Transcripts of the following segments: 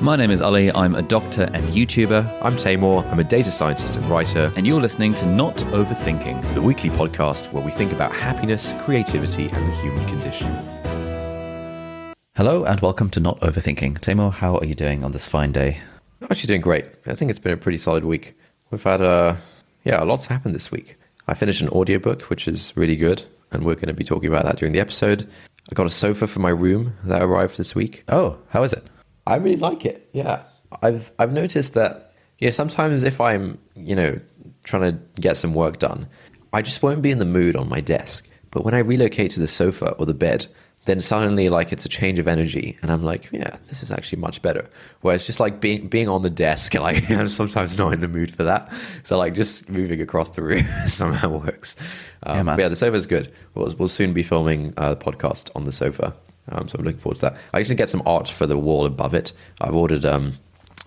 My name is Ali. I'm a doctor and YouTuber, I'm Taimur. I'm a data scientist and writer, and you're listening to Not Overthinking. the weekly podcast where we think about happiness, creativity, and the human condition. Hello and welcome to Not Overthinking. Taimur, how are you doing on this fine day? I'm actually doing great. I think it's been a pretty solid week. We've had, uh, yeah, a lots happened this week. I finished an audiobook, which is really good, and we're going to be talking about that during the episode. I got a sofa for my room that arrived this week. Oh, how is it? I really like it. Yeah, I've I've noticed that. Yeah, sometimes if I'm you know trying to get some work done, I just won't be in the mood on my desk. But when I relocate to the sofa or the bed, then suddenly like it's a change of energy, and I'm like, yeah, this is actually much better. Whereas just like being being on the desk, like I'm sometimes not in the mood for that. So like just moving across the room somehow works. Um, Yeah, man. yeah, the sofa's good. We'll, we'll soon be filming uh, the podcast on the sofa. Um, so I'm looking forward to that. I just need to get some art for the wall above it. I've ordered um,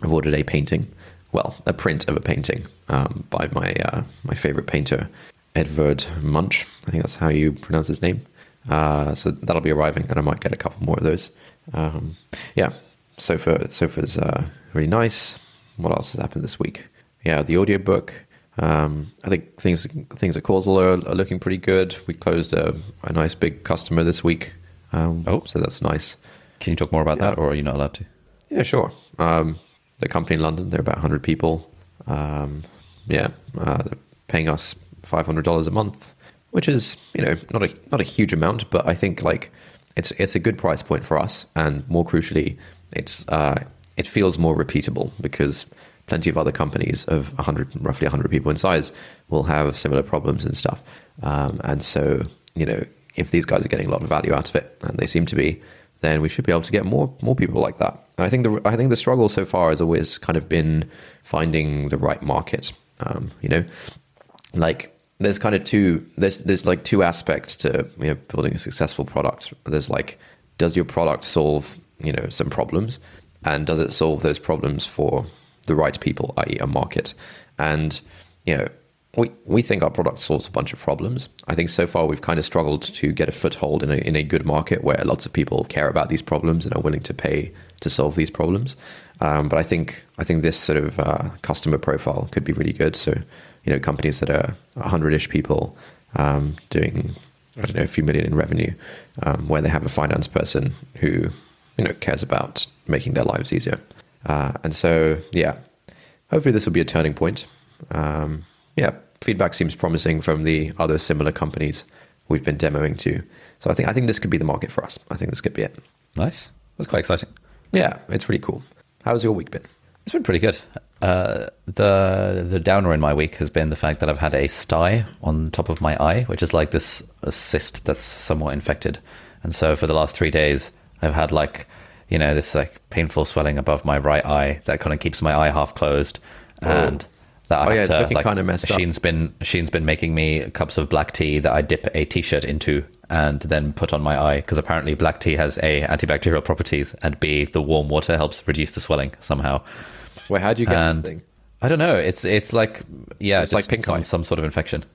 I've ordered a painting, well, a print of a painting um, by my uh, my favorite painter, Edvard Munch. I think that's how you pronounce his name. Uh, so that'll be arriving, and I might get a couple more of those. Um, yeah, sofa sofa's uh, really nice. What else has happened this week? Yeah, the audiobook. Um, I think things things at Causal are, are looking pretty good. We closed a, a nice big customer this week. Um, Oh. so that's nice. Can you talk more about Yeah. that or are you not allowed to? Yeah, sure. Um, the company in London, they're about 100 people. Um, yeah, uh, they're paying us $500 a month, which is, you know, not a not a huge amount, but I think like it's it's a good price point for us, and more crucially, it's uh, it feels more repeatable because plenty of other companies of 100, roughly 100 people in size will have similar problems and stuff, um, and so you know, if these guys are getting a lot of value out of it, and they seem to be, then we should be able to get more more people like that. And I think the I think the struggle so far has always kind of been finding the right market. Um, you know, like there's kind of two there's there's like two aspects to you know building a successful product. There's like does your product solve you know some problems, and does it solve those problems for the right people, i.e., a market? And you know, we we think our product solves a bunch of problems. I think so far we've kind of struggled to get a foothold in a in a good market where lots of people care about these problems and are willing to pay to solve these problems. Um, but I think I think this sort of uh, customer profile could be really good. So you know, companies that are hundred ish people um, doing I don't know a few million in revenue, um, where they have a finance person who you know cares about making their lives easier. Uh, and so yeah, hopefully this will be a turning point. Um, yeah, feedback seems promising from the other similar companies we've been demoing to. So I think I think this could be the market for us. I think this could be it. Nice. That's quite exciting. Yeah, it's really cool. How's your week been? It's been pretty good. Uh, the the downer in my week has been the fact that I've had a sty on top of my eye, which is like this a cyst that's somewhat infected. And so for the last three days, I've had like, you know, this like painful swelling above my right eye that kind of keeps my eye half closed, and that I Oh, yeah, it's to, looking like, kinda messed up. Sheen's been Sheen's been making me cups of black tea that I dip a t-shirt into and then put on my eye because apparently black tea has a antibacterial properties and b the warm water helps reduce the swelling somehow. Where how do you get And this thing? I don't know. It's it's like yeah, It's like pink some, eye. some sort of infection.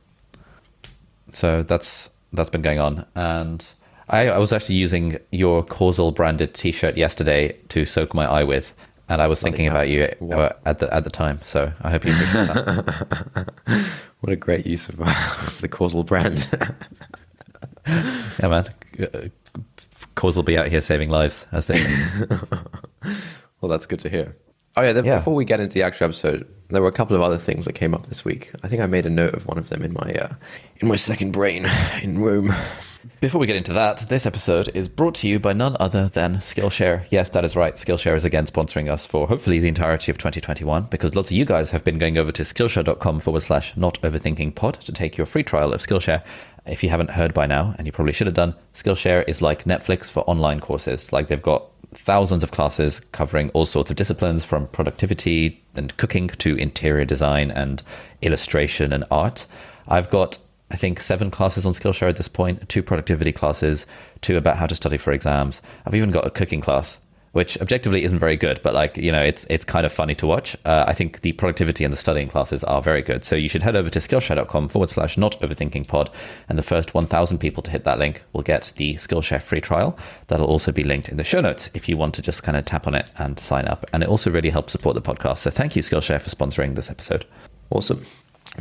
So that's that's been going on, and I, I was actually using your causal branded T-shirt yesterday to soak my eye with, and I was thinking hell. about you uh, at the at the time. So I hope you appreciate that. What a great use of the causal brand. yeah, man. Uh, Cause will be out here saving lives as they. well, that's good to hear. Oh yeah, then Yeah. before we get into the actual episode, there were a couple of other things that came up this week. I think I made a note of one of them in my uh, in my second brain in Roam. Before we get into that, this episode is brought to you by none other than Skillshare. Yes, that is right. Skillshare is again sponsoring us for hopefully the entirety of 2021 because lots of you guys have been going over to skillshare.com forward slash not overthinking pod to take your free trial of Skillshare. If you haven't heard by now, and you probably should have done, Skillshare is like Netflix for online courses. Like they've got thousands of classes covering all sorts of disciplines from productivity and cooking to interior design and illustration and art. I've got, I think, seven classes on Skillshare at this point, two productivity classes, two about how to study for exams. I've even got a cooking class which objectively isn't very good, but like you know, it's it's kind of funny to watch. Uh, I think the productivity and the studying classes are very good. So you should head over to Skillshare.com forward slash not overthinking pod, and the first 1,000 people to hit that link will get the Skillshare free trial. That'll also be linked in the show notes if you want to just kind of tap on it and sign up. And it also really helps support the podcast. So thank you, Skillshare, for sponsoring this episode. Awesome.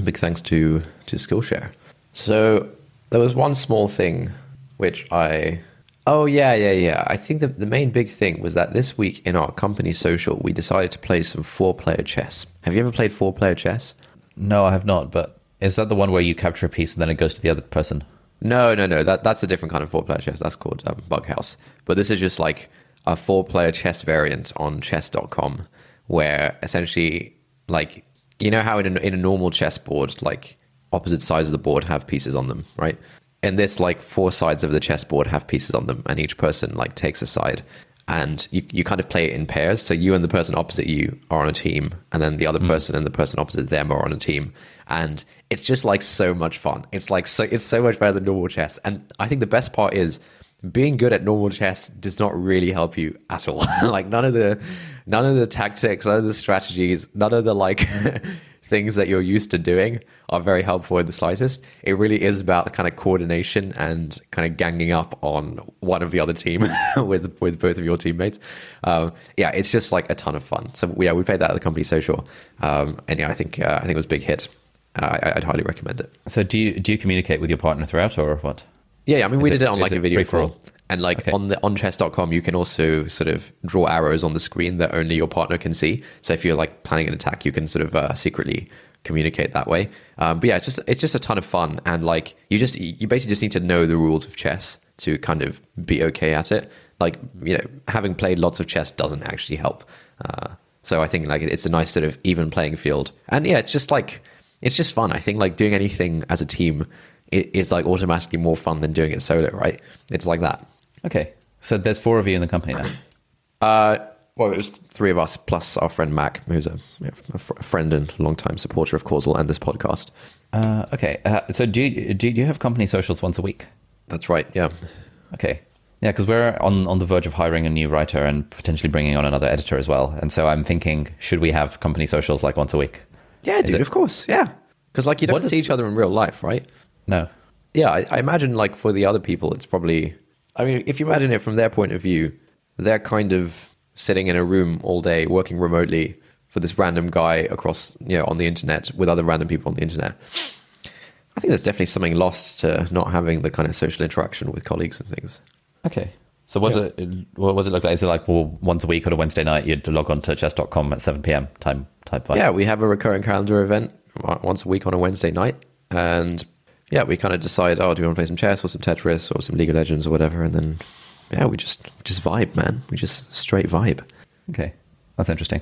Big thanks to to Skillshare. So there was one small thing which I Oh yeah, yeah, yeah. I think the the main big thing was that this week in our company social, we decided to play some four player chess. Have you ever played four player chess? No, I have not. But is that the one where you capture a piece and then it goes to the other person? No, no, no. That that's a different kind of four player chess. That's called um, Bughouse. But this is just like a four player chess variant on chess.com where essentially like you know how in a, in a normal chessboard like opposite sides of the board have pieces on them, right? And this like four sides of the chessboard have pieces on them and each person like takes a side. And you, you kind of play it in pairs. So you and the person opposite you are on a team and then the other mm. person and the person opposite them are on a team. And it's just like so much fun. It's like so it's so much better than normal chess. And i think the best part is being good at normal chess does not really help you at all. Like none of the none of the tactics none of the strategies none of the like things that you're used to doing are very helpful in the slightest. It really is about kind of coordination and kind of ganging up on one of the other team with with both of your teammates. Um, yeah, it's just like a ton of fun. So yeah, we played that at the company social, um, and yeah, I think uh, I think it was a big hit. Uh, I, would highly recommend it. So do you do you communicate with your partner throughout or what? Yeah, I mean, is we did it, it on like a video call. And like okay. on the on chess.com, you can also sort of draw arrows on the screen that only your partner can see. So if you're like planning an attack, you can sort of uh, secretly communicate that way. Um, but yeah, it's just it's just a ton of fun, and like you just you basically just need to know the rules of chess to kind of be okay at it. Like you know, having played lots of chess doesn't actually help. Uh, so I think like it's a nice sort of even playing field, and yeah, it's just like it's just fun. I think like doing anything as a team is like automatically more fun than doing it solo, right? It's like that. Okay. So there's four of you in the company now. Uh, well, it was three of us plus our friend Mac, who's a, a friend and long-time supporter of Causal and this podcast. Uh, okay. Uh, so do you, do you have company socials once a week? That's right. Yeah. Okay. Yeah, because we're on, on the verge of hiring a new writer and potentially bringing on another editor as well. And so I'm thinking, should we have company socials like once a week? Yeah, dude. It... Of course. Yeah. Because like you don't see each other in real life, right? No. Yeah, I, I imagine like for the other people, it's probably I mean, if you imagine it from their point of view, they're kind of sitting in a room all day working remotely for this random guy across, you know, on the internet with other random people on the internet. I think there's definitely something lost to not having the kind of social interaction with colleagues and things. Okay. So what, yeah. it, what was it look like? Is it like well, once a week on a Wednesday night you'd log on to chess.com at 7 p.m. time type vibe? Yeah, we have a recurring calendar event uh, once a week on a Wednesday night. And yeah, we kind of decide, oh, do we want to play some chess or some Tetris or some League of Legends or whatever, and then yeah, we just just vibe, man. We just straight vibe. Okay, that's interesting.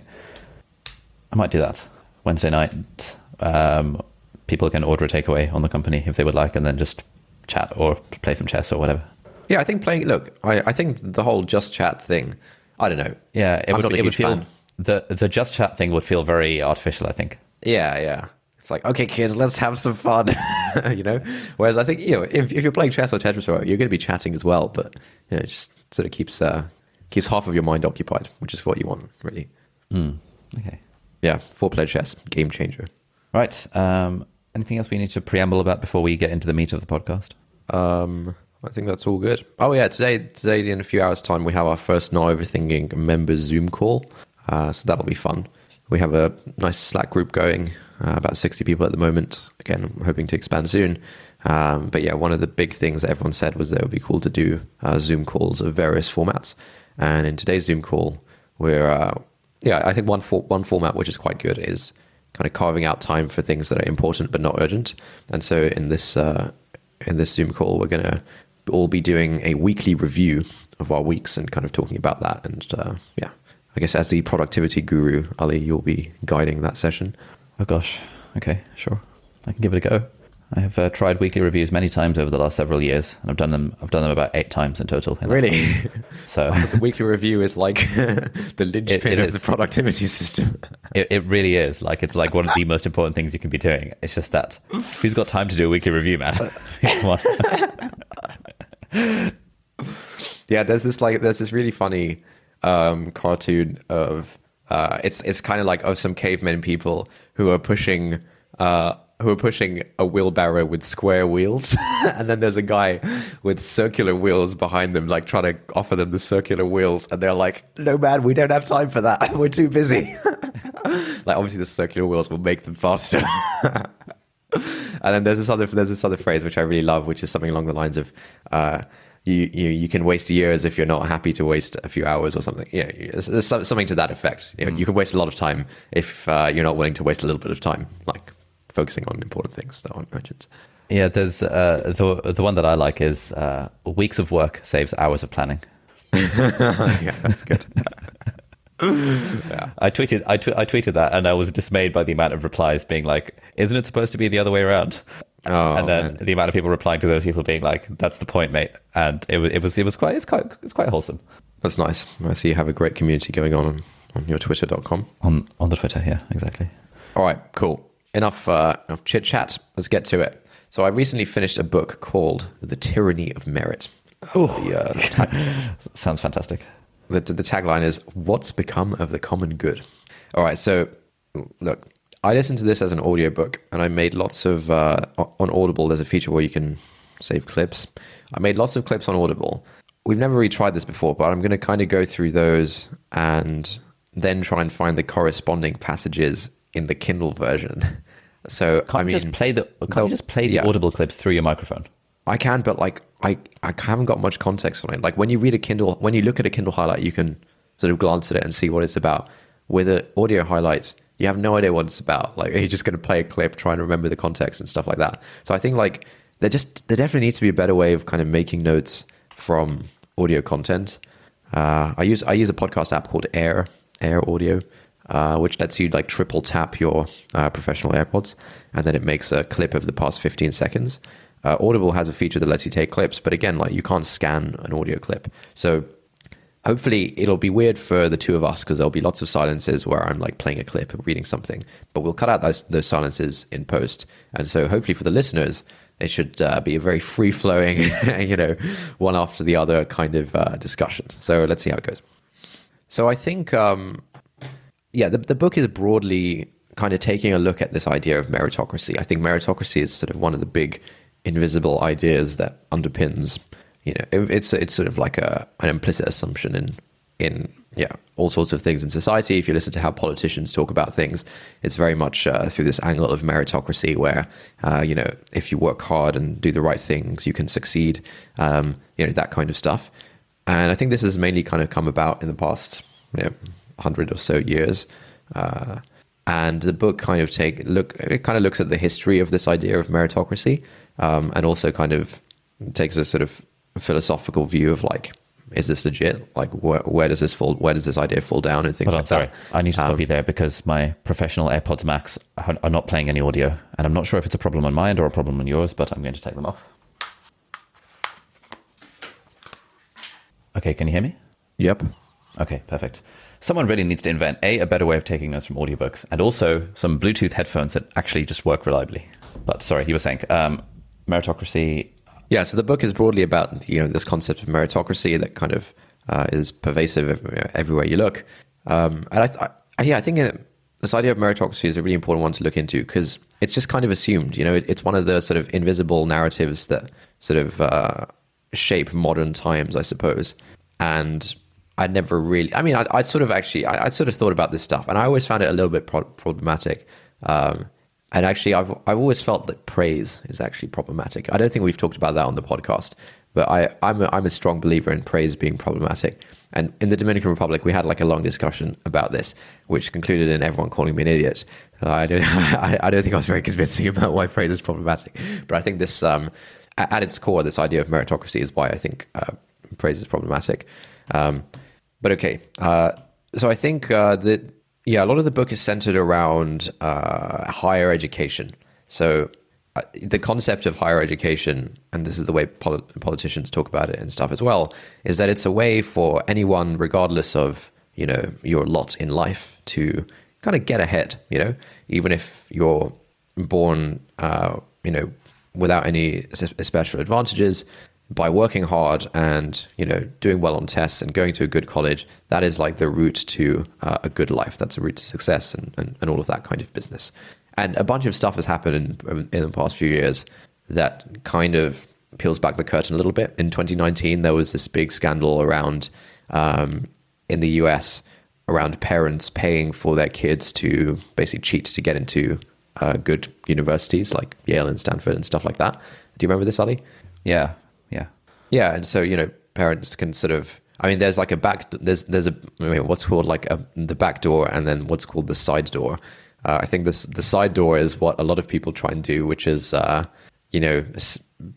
I might do that Wednesday night. Um, people can order a takeaway on the company if they would like, and then just chat or play some chess or whatever. Yeah, I think playing. Look, I, I think the whole just chat thing. I don't know. Yeah, it I'm would, it would feel fan. the the just chat thing would feel very artificial. I think. Yeah, yeah. It's like, okay, kids, let's have some fun, you know. Whereas I think you know, if, if you're playing chess or Tetris, or you're going to be chatting as well, but you know, it just sort of keeps uh, keeps half of your mind occupied, which is what you want, really. Mm, okay. Yeah, four player chess, game changer. Right. Um, anything else we need to preamble about before we get into the meat of the podcast? Um, I think that's all good. Oh yeah, today today in a few hours' time we have our first not overthinking members Zoom call, uh, so that'll be fun. We have a nice Slack group going uh, about 60 people at the moment. Again, I'm hoping to expand soon. Um, but yeah, one of the big things that everyone said was that it would be cool to do uh, Zoom calls of various formats. And in today's Zoom call, we're, uh, yeah, I think one, for, one format which is quite good is kind of carving out time for things that are important but not urgent. And so in this, uh, in this Zoom call, we're going to all be doing a weekly review of our weeks and kind of talking about that. And uh, yeah, I guess as the productivity guru, Ali, you'll be guiding that session. Oh gosh. Okay, sure. I can give it a go. I have uh, tried weekly reviews many times over the last several years, and I've done them. I've done them about eight times in total. in Really? So the weekly review is like the linchpin of the productivity system. it, it really is like it's like one of the most important things you can be doing. It's just that who's got time to do a weekly review, man? Yeah, there's this like there's this really funny um, cartoon of uh, it's it's kind of like of some cavemen people who are pushing uh, who are pushing a wheelbarrow with square wheels, and then there's a guy with circular wheels behind them, like trying to offer them the circular wheels, and they're like, "No man, we don't have time for that. We're too busy." like obviously the circular wheels will make them faster. And then there's this other there's this other phrase which I really love, which is something along the lines of, uh, "You you you can waste years if you're not happy to waste a few hours or something." Yeah, it's something to that effect. You, know, you can waste a lot of time if uh, you're not willing to waste a little bit of time, like focusing on important things that aren't urgent. Yeah, there's uh, the the one that I like is uh, weeks of work saves hours of planning. yeah, that's good. I tweeted I, tw- I tweeted that and I was dismayed by the amount of replies being like, "Isn't it supposed to be the other way around?" Oh, and then man. the amount of people replying to those people being like, "That's the point, mate." And it was it was it was quite it's quite it's quite wholesome That's nice. I see you have a great community going on on, your twitter.com. on on the Twitter. Yeah, exactly. All right, cool. Enough uh, enough chit chat. Let's get to it. So I recently finished a book called The Tyranny of Merit. Oh, uh, Sounds fantastic. The, the tagline is "What's become of the common good?" All right, so look, I listened to this as an audiobook, and I made lots of uh, on Audible. There's a feature where you can save clips. I made lots of clips on Audible. We've never really tried this before, but I'm going to kind of go through those and then try and find the corresponding passages in the Kindle version. So Can't I mean, just play the can't you just play the yeah. audible clips through your microphone? I can, but like I, I haven't got much context on it. Like when you read a Kindle, when you look at a Kindle highlight, you can sort of glance at it and see what it's about. With an audio highlight, you have no idea what it's about. Like you're just going to play a clip, try and remember the context and stuff like that. So I think like there just there definitely needs to be a better way of kind of making notes from audio content. Uh, I use I use a podcast app called Air Air Audio, uh, which lets you like triple tap your uh, professional AirPods, and then it makes a clip of the past 15 seconds. Uh, Audible has a feature that lets you take clips, but again, like you can't scan an audio clip. So hopefully it'll be weird for the two of us because there'll be lots of silences where I'm like playing a clip or reading something, but we'll cut out those those silences in post. And so hopefully for the listeners, it should uh, be a very free flowing, you know, one after the other kind of uh, discussion. So let's see how it goes. So I think, um, yeah, the, the book is broadly kind of taking a look at this idea of meritocracy. I think meritocracy is sort of one of the big invisible ideas that underpins, you know, it- it's it's sort of like a an implicit assumption in in yeah all sorts of things in society. If you listen to how politicians talk about things, it's very much uh, through this angle of meritocracy, where uh, you know if you work hard and do the right things, you can succeed. Um, you know that kind of stuff. And I think this has mainly kind of come about in the past you know, hundred or so years. Uh, and the book kind of take look it kind of looks at the history of this idea of meritocracy, um, and also kind of takes a sort of philosophical view of like, is this legit? Like, where, where does this fall? Where does this idea fall down? And things Hold on, like sorry. that. I need to stop Um, you there because my professional AirPods Max are are not playing any audio, and I'm not sure if it's a problem on my end or a problem on yours, but I'm going to take them off. Okay, can you hear me? Yep. Okay, perfect. Someone really needs to invent a a better way of taking notes from audiobooks, and also some Bluetooth headphones that actually just work reliably. But sorry, you were saying um, meritocracy. Yeah, so the book is broadly about you know this concept of meritocracy that kind of uh, is pervasive everywhere, you look. Um, and I, I, yeah, I think uh, this idea of meritocracy is a really important one to look into because it's just kind of assumed. You know, it, it's one of the sort of invisible narratives that sort of uh, shape modern times, I suppose. And I never really, I mean, I, I sort of actually, I, I sort of thought about this stuff, and I always found it a little bit pro- problematic. Um, and actually, I've I've always felt that praise is actually problematic. I don't think we've talked about that on the podcast, but I I'm a, I'm a strong believer in praise being problematic. And in the Dominican Republic, we had like a long discussion about this, which concluded in everyone calling me an idiot. I don't I, don't think I was very convincing about why praise is problematic, but I think this um, at at its core, this idea of meritocracy is why I think uh, praise is problematic. Um, but okay, uh, so I think uh, that yeah, a lot of the book is centered around uh, higher education. So uh, the concept of higher education, and this is the way polit- politicians talk about it and stuff as well, is that it's a way for anyone, regardless of you know your lot in life, to kind of get ahead. You know, even if you're born, uh, you know, without any special advantages, by working hard and you know doing well on tests and going to a good college, that is like the route to uh, a good life. That's a route to success and, and, and all of that kind of business. And a bunch of stuff has happened in, in the past few years that kind of peels back the curtain a little bit. In 2019, there was this big scandal around um, in the US around parents paying for their kids to basically cheat to get into uh, good universities like Yale and Stanford and stuff like that. Do you remember this, Ali? Yeah, yeah, yeah. And so you know, parents can sort of. I mean, there's like a back. There's there's a I mean, what's called like a the back door, and then what's called the side door. Uh, I think this the side door is what a lot of people try and do, which is uh, you know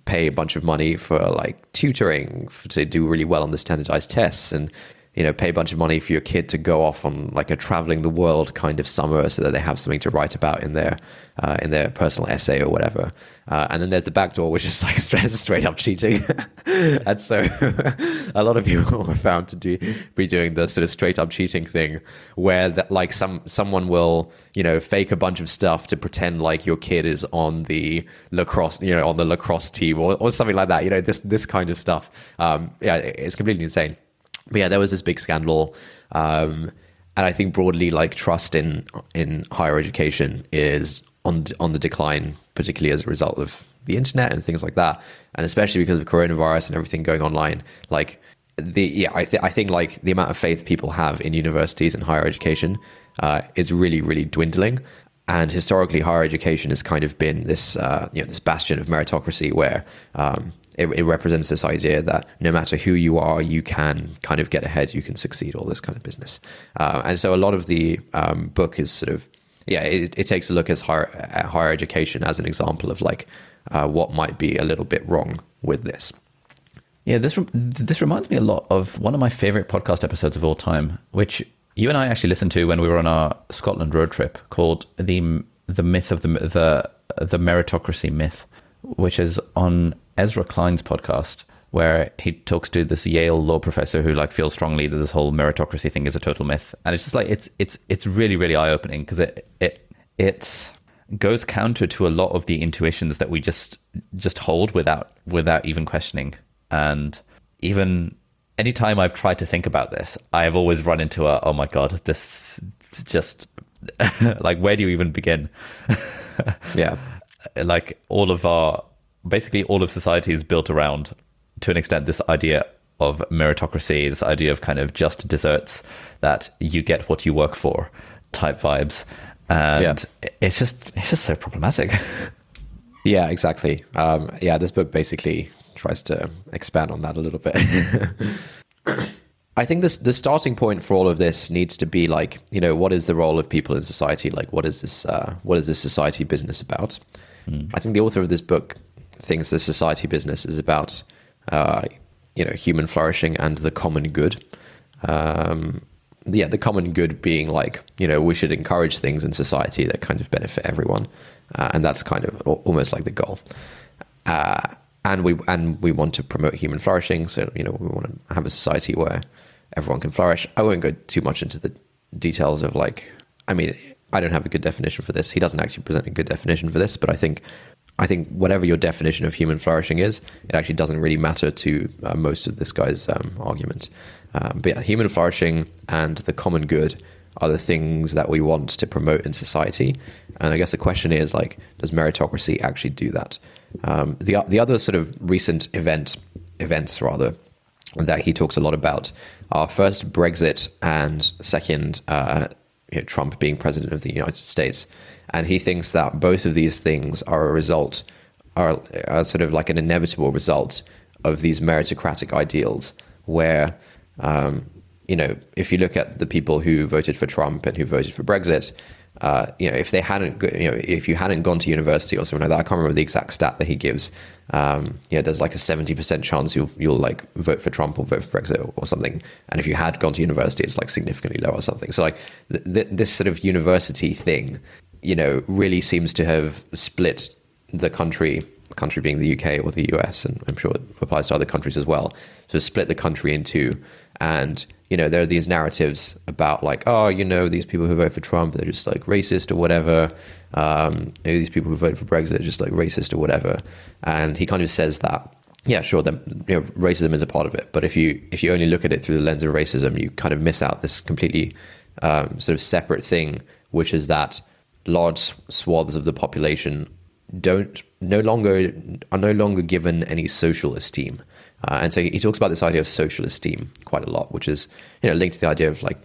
pay a bunch of money for like tutoring for, to do really well on the standardized tests and you know, pay a bunch of money for your kid to go off on like a traveling the world kind of summer, so that they have something to write about in their uh, in their personal essay or whatever. Uh, and then there's the back door, which is like straight, straight up cheating. and so a lot of people are found to do be doing the sort of straight up cheating thing, where that like some someone will you know fake a bunch of stuff to pretend like your kid is on the lacrosse you know on the lacrosse team or, or something like that. You know this this kind of stuff. Um, yeah, it's completely insane. But yeah, there was this big scandal. Um, and I think broadly, like trust in in higher education is on on the decline, particularly as a result of the internet and things like that, and especially because of coronavirus and everything going online. Like the yeah, I th- I think like the amount of faith people have in universities and higher education uh, is really really dwindling. And historically, higher education has kind of been this uh, you know this bastion of meritocracy where um, it, it, represents this idea that no matter who you are, you can kind of get ahead, you can succeed, all this kind of business. Uh, and so a lot of the um, book is sort of, yeah, it, it takes a look at higher, at higher education as an example of like uh, what might be a little bit wrong with this. Yeah, this this reminds me a lot of one of my favorite podcast episodes of all time, which you and I actually listened to when we were on our Scotland road trip, called the the myth of the the the meritocracy myth, which is on Ezra Klein's podcast where he talks to this Yale law professor who like feels strongly that this whole meritocracy thing is a total myth, and it's just like it's it's it's really really eye opening because it it it goes counter to a lot of the intuitions that we just just hold without without even questioning, and even anytime I've tried to think about this, I've always run into a oh my god this just like where do you even begin? yeah, like all of our basically all of society is built around, to an extent, this idea of meritocracy, this idea of kind of just desserts that you get what you work for type vibes. And yeah. it's just it's just so problematic. yeah, exactly. Um, yeah, this book basically tries to expand on that a little bit. I think this the starting point for all of this needs to be like, you know, what is the role of people in society? Like, what is this? Uh, what is this society business about? Mm. I think the author of this book thinks the society business is about, uh, you know, human flourishing and the common good. Um, yeah, the common good being like, you know, we should encourage things in society that kind of benefit everyone, uh, and that's kind of almost like the goal. Uh, and we and we want to promote human flourishing, so you know, we want to have a society where everyone can flourish. I won't go too much into the details of like, I mean, I don't have a good definition for this. He doesn't actually present a good definition for this, but I think I think whatever your definition of human flourishing is, it actually doesn't really matter to uh, most of this guy's um, argument. Um, but yeah, human flourishing and the common good are the things that we want to promote in society. And I guess the question is like, does meritocracy actually do that? Um, the the other sort of recent event events rather that he talks a lot about are first Brexit and second uh, you know, Trump being president of the United States and he thinks that both of these things are a result, are, are sort of like an inevitable result of these meritocratic ideals, where um, you know, if you look at the people who voted for Trump and who voted for Brexit, uh, you know, if they hadn't, you know, if you hadn't gone to university or something like that, I can't remember the exact stat that he gives. Um, yeah, there's like a seventy percent chance you'll you'll like vote for Trump or vote for Brexit or, or, something. And if you had gone to university, it's like significantly lower or something. So like th- th- this sort of university thing you know, really seems to have split the country, the country being the UK or the US, and I'm sure it applies to other countries as well. So split the country in two, and you know there are these narratives about like, oh, you know, these people who vote for Trump, they're just like racist or whatever. Um, these people who voted for Brexit are just like racist or whatever. And he kind of says that yeah, sure, that you know, racism is a part of it. But if you if you only look at it through the lens of racism, you kind of miss out this completely um, sort of separate thing, which is that large swaths of the population don't no longer are no longer given any social esteem. Uh, and so he talks about this idea of social esteem quite a lot, which is you know linked to the idea of like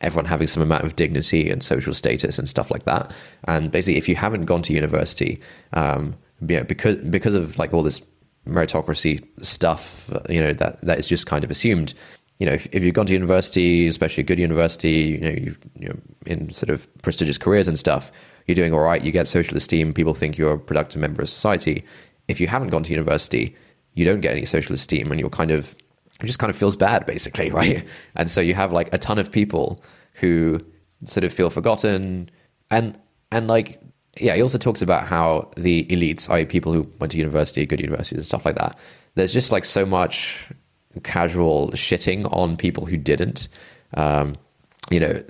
everyone having some amount of dignity and social status and stuff like that. And basically, if you haven't gone to university, um, because because of like all this meritocracy stuff, uh, you know, that, that is just kind of assumed. You know, if, if you've gone to university, especially a good university, you know, you know, in sort of prestigious careers and stuff, you're doing all right, you get social esteem, people think you're a productive member of society. If you haven't gone to university, you don't get any social esteem and you're kind of, it just kind of feels bad basically, right? And so you have like a ton of people who sort of feel forgotten and, and like yeah, he also talks about how the elites, i.e., people who went to university, good universities, and stuff like that, there's just like so much casual shitting on people who didn't. Um, you know,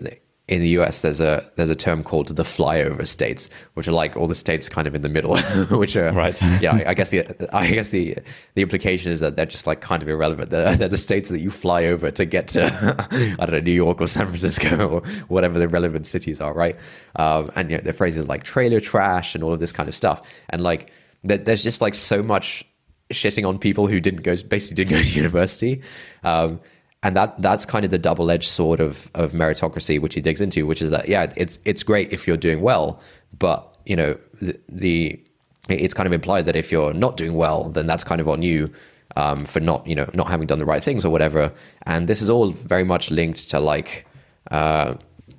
in the US, there's a there's a term called the flyover states, which are like all the states kind of in the middle, which are right. yeah, I, I, guess the I guess the the implication is that they're just like kind of irrelevant. They're, they're the states that you fly over to get to I don't know New York or San Francisco or whatever the relevant cities are, right? Um, and you know, their phrases like trailer trash and all of this kind of stuff, and like there's just like so much shitting on people who didn't go basically didn't go to university. Um, and that that's kind of the double edged sword of of meritocracy, which he digs into, which is that yeah, it's it's great if you're doing well, but you know the, the it's kind of implied that if you're not doing well, then that's kind of on you um, for not you know not having done the right things or whatever. And this is all very much linked to like uh,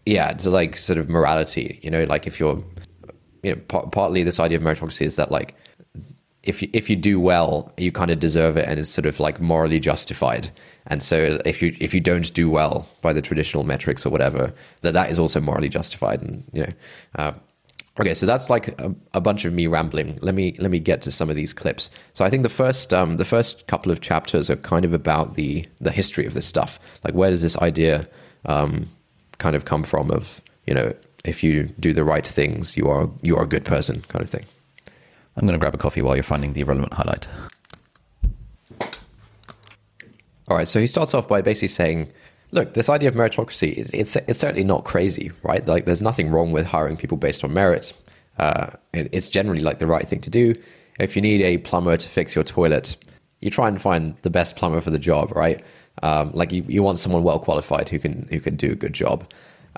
yeah, to like sort of morality. You know, like if you're you know p- partly this idea of meritocracy is that like if you, if you do well, you kind of deserve it, and it's sort of like morally justified. And so, if you if you don't do well by the traditional metrics or whatever, that that is also morally justified. And you know, uh, okay, so that's like a, a, bunch of me rambling. Let me let me get to some of these clips. So I think the first um, the first couple of chapters are kind of about the the history of this stuff. Like, where does this idea um, kind of come from? Of you know, if you do the right things, you are you are a good person, kind of thing. I'm going to grab a coffee while you're finding the relevant highlight. All right, so he starts off by basically saying, look, this idea of meritocracy, it's, it's certainly not crazy, right? Like, there's nothing wrong with hiring people based on merit. Uh, it, it's generally like the right thing to do. If you need a plumber to fix your toilet, you try and find the best plumber for the job, right? Um, like you, you want someone well qualified who can who can do a good job,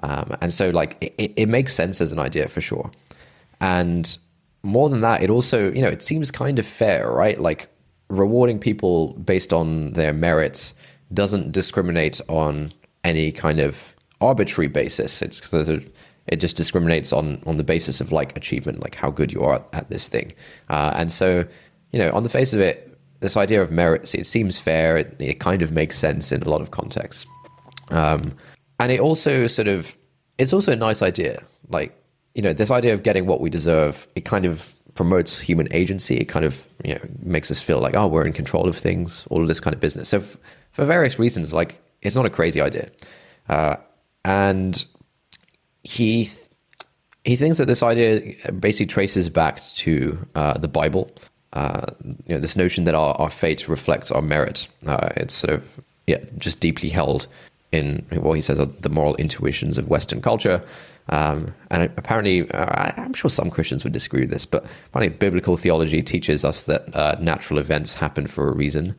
um, and so like it, it makes sense as an idea for sure. And more than that, it also, you know, it seems kind of fair, right? Like rewarding people based on their merits doesn't discriminate on any kind of arbitrary basis. It's it just discriminates on on the basis of like achievement, like how good you are at this thing. Uh, and so, you know, on the face of it, this idea of merits, it seems fair. It, it kind of makes sense in a lot of contexts. Um, and it also sort of, it's also a nice idea. Like you know, this idea of getting what we deserve, it kind of promotes human agency. It kind of you know makes us feel like oh we're in control of things, all of this kind of business. So f- for various reasons, like it's not a crazy idea, uh, and he th- he thinks that this idea basically traces back to uh, the Bible. Uh, you know, this notion that our, our fate reflects our merit. Uh, it's sort of yeah, just deeply held in what he says are the moral intuitions of Western culture. Um, and apparently, uh, I'm sure some Christians would disagree with this, but apparently, biblical theology teaches us that uh, natural events happen for a reason.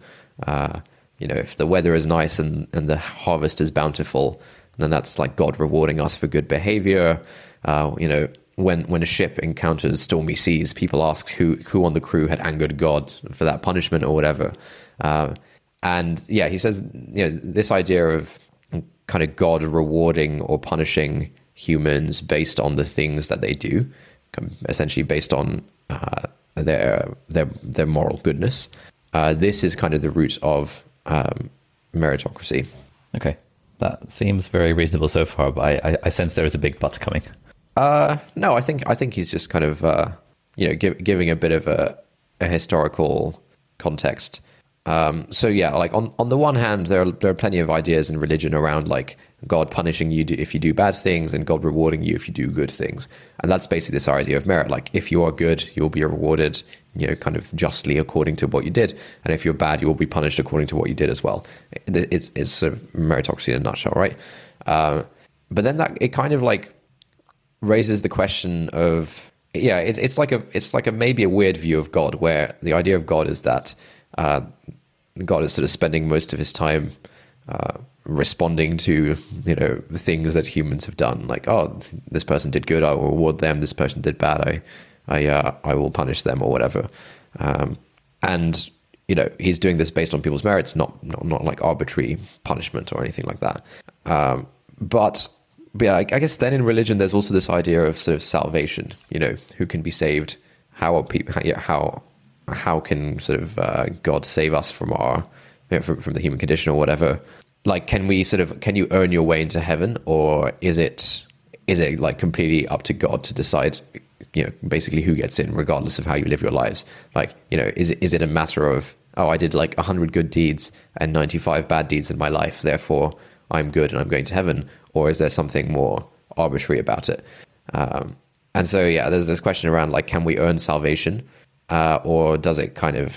Uh, you know, if the weather is nice and, and the harvest is bountiful, then that's like God rewarding us for good behavior. Uh, you know, when when a ship encounters stormy seas, people ask who who on the crew had angered God for that punishment or whatever. Uh, and yeah, he says, you know, this idea of kind of God rewarding or punishing humans based on the things that they do, essentially based on uh, their their their moral goodness. Uh, this is kind of the root of um, meritocracy. Okay, that seems very reasonable so far, but I, I, I sense there is a big but coming. Uh, no, I think I think he's just kind of uh, you know, give, giving a bit of a, a historical context. Um, so yeah, like on, on the one hand, there are, there are plenty of ideas in religion around like God punishing you if you do bad things and God rewarding you if you do good things. And that's basically this idea of merit. Like if you are good, you'll be rewarded, you know, kind of justly according to what you did. And if you're bad, you will be punished according to what you did as well. It's, it's sort of meritocracy in a nutshell, right? Uh, but then that it kind of like raises the question of yeah, it's it's like a it's like a maybe a weird view of God where the idea of God is that uh, God is sort of spending most of his time uh, responding to you know things that humans have done. Like, oh, this person did good, I will reward them. This person did bad, I I uh, I will punish them or whatever. Um, and you know he's doing this based on people's merits, not not, not like arbitrary punishment or anything like that. Um, but but yeah, I, I guess then in religion, there's also this idea of sort of salvation. You know, who can be saved? How are people? How, how can sort of uh, God save us from our you know, from, from the human condition or whatever? Like, can we sort of can you earn your way into heaven, or is it is it like completely up to God to decide? You know, basically who gets in, regardless of how you live your lives. Like, you know, is is it a matter of oh, I did like hundred good deeds and ninety five bad deeds in my life, therefore I'm good and I'm going to heaven, or is there something more arbitrary about it? Um, and so, yeah, there's this question around like, can we earn salvation, uh, or does it kind of,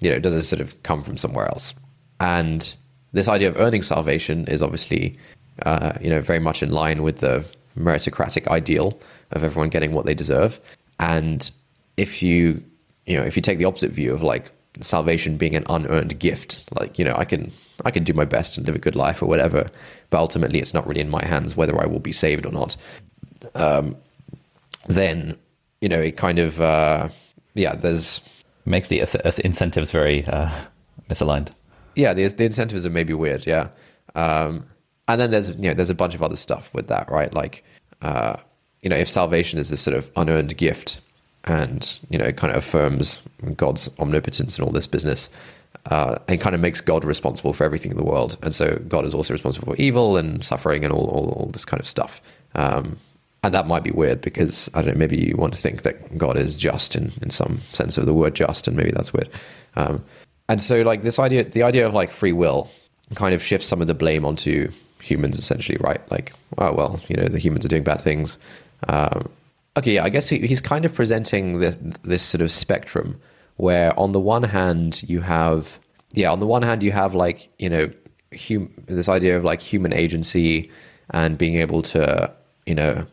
you know, does it sort of come from somewhere else? And this idea of earning salvation is obviously, uh, you know, very much in line with the meritocratic ideal of everyone getting what they deserve. And if you, you know, if you take the opposite view of like salvation being an unearned gift, like you know, I can I can do my best and live a good life or whatever, but ultimately it's not really in my hands whether I will be saved or not. Um, then you know, it kind of uh, yeah, there's makes the incentives very uh, misaligned. Yeah, the, the incentives are maybe weird. Yeah, um, and then there's you know there's a bunch of other stuff with that, right? Like uh, you know, if salvation is this sort of unearned gift, and you know, it kind of affirms God's omnipotence and all this business, uh, and kind of makes God responsible for everything in the world. And so God is also responsible for evil and suffering and all, all, all this kind of stuff. Um, and that might be weird because I don't know, maybe you want to think that God is just in, in some sense of the word just, and maybe that's weird. Um, and so like this idea, the idea of like free will kind of shifts some of the blame onto humans essentially, right? Like, oh, well, you know, the humans are doing bad things. Um, okay, yeah, I guess he, he's kind of presenting this, this sort of spectrum where on the one hand you have yeah on the one hand you have like you know hum- this idea of like human agency and being able to you know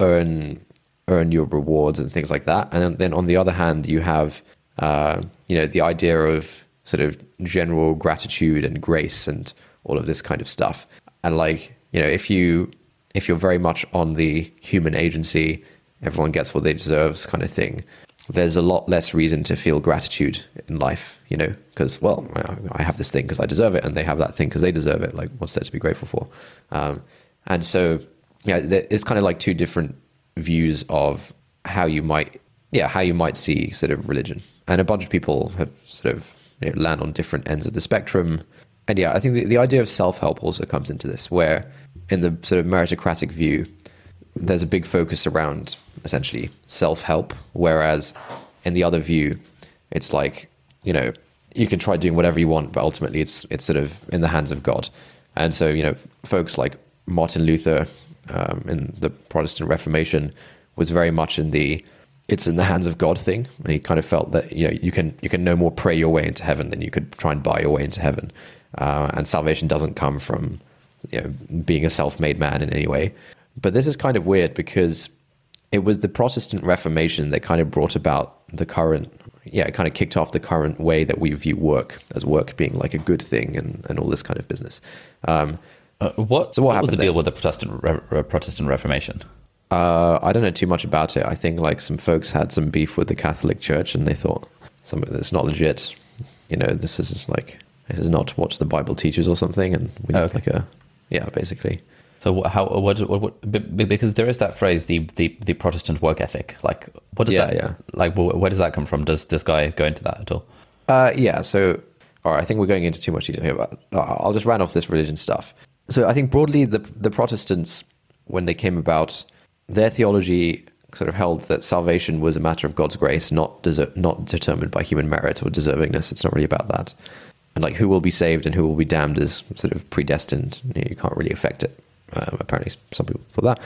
earn earn your rewards and things like that and then on the other hand you have uh, you know the idea of sort of general gratitude and grace and all of this kind of stuff and like you know if you if you're very much on the human agency everyone gets what they deserves kind of thing there's a lot less reason to feel gratitude in life, you know, because, well, I have this thing because I deserve it, and they have that thing because they deserve it. Like, what's there to be grateful for? Um, and so, yeah, it's kind of like two different views of how you might, yeah, how you might see sort of religion. And a bunch of people have sort of you know, land on different ends of the spectrum. And yeah, I think the, the idea of self help also comes into this, where in the sort of meritocratic view, there's a big focus around essentially self help, whereas in the other view, it's like you know you can try doing whatever you want, but ultimately it's it's sort of in the hands of God. And so you know, folks like Martin Luther um, in the Protestant Reformation was very much in the it's in the hands of God thing. And he kind of felt that you know you can you can no more pray your way into heaven than you could try and buy your way into heaven. Uh, and salvation doesn't come from you know, being a self-made man in any way. But this is kind of weird because it was the Protestant Reformation that kind of brought about the current, yeah, it kind of kicked off the current way that we view work as work being like a good thing and, and all this kind of business. Um, uh, what, so what, what was the deal with the Protestant Re- Protestant Reformation? Uh, I don't know too much about it. I think like some folks had some beef with the Catholic Church and they thought some of this not legit. You know, this is just like this is not what the Bible teaches or something, and we need okay. like a yeah, basically. So how what, what, what because there is that phrase the the, the Protestant work ethic like what does yeah, that yeah. like where does that come from does this guy go into that at all uh, yeah so all right I think we're going into too much detail here but I'll just round off this religion stuff so I think broadly the the Protestants when they came about their theology sort of held that salvation was a matter of God's grace, not deser- not determined by human merit or deservingness. It's not really about that. And like who will be saved and who will be damned is sort of predestined. You, know, you can't really affect it. Um, apparently, some people thought that.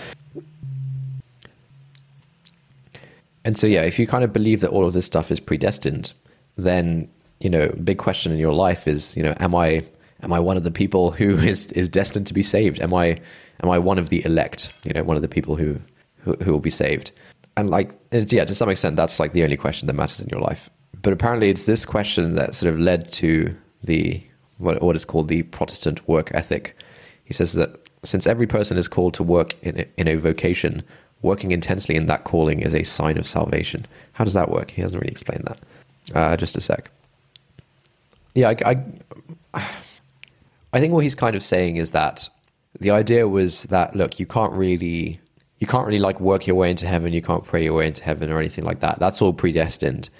And so, yeah, if you kind of believe that all of this stuff is predestined, then you know, big question in your life is, you know, am I am I one of the people who is is destined to be saved? Am I am I one of the elect? You know, one of the people who who, who will be saved? And like, yeah, to some extent, that's like the only question that matters in your life. But apparently, it's this question that sort of led to the what what is called the Protestant work ethic. He says that since every person is called to work in a, in a vocation, working intensely in that calling is a sign of salvation. How does that work? He hasn't really explained that. Uh, just a sec. Yeah, I, I, I think what he's kind of saying is that the idea was that look, you can't really, you can't really like work your way into heaven. You can't pray your way into heaven or anything like that. That's all predestined.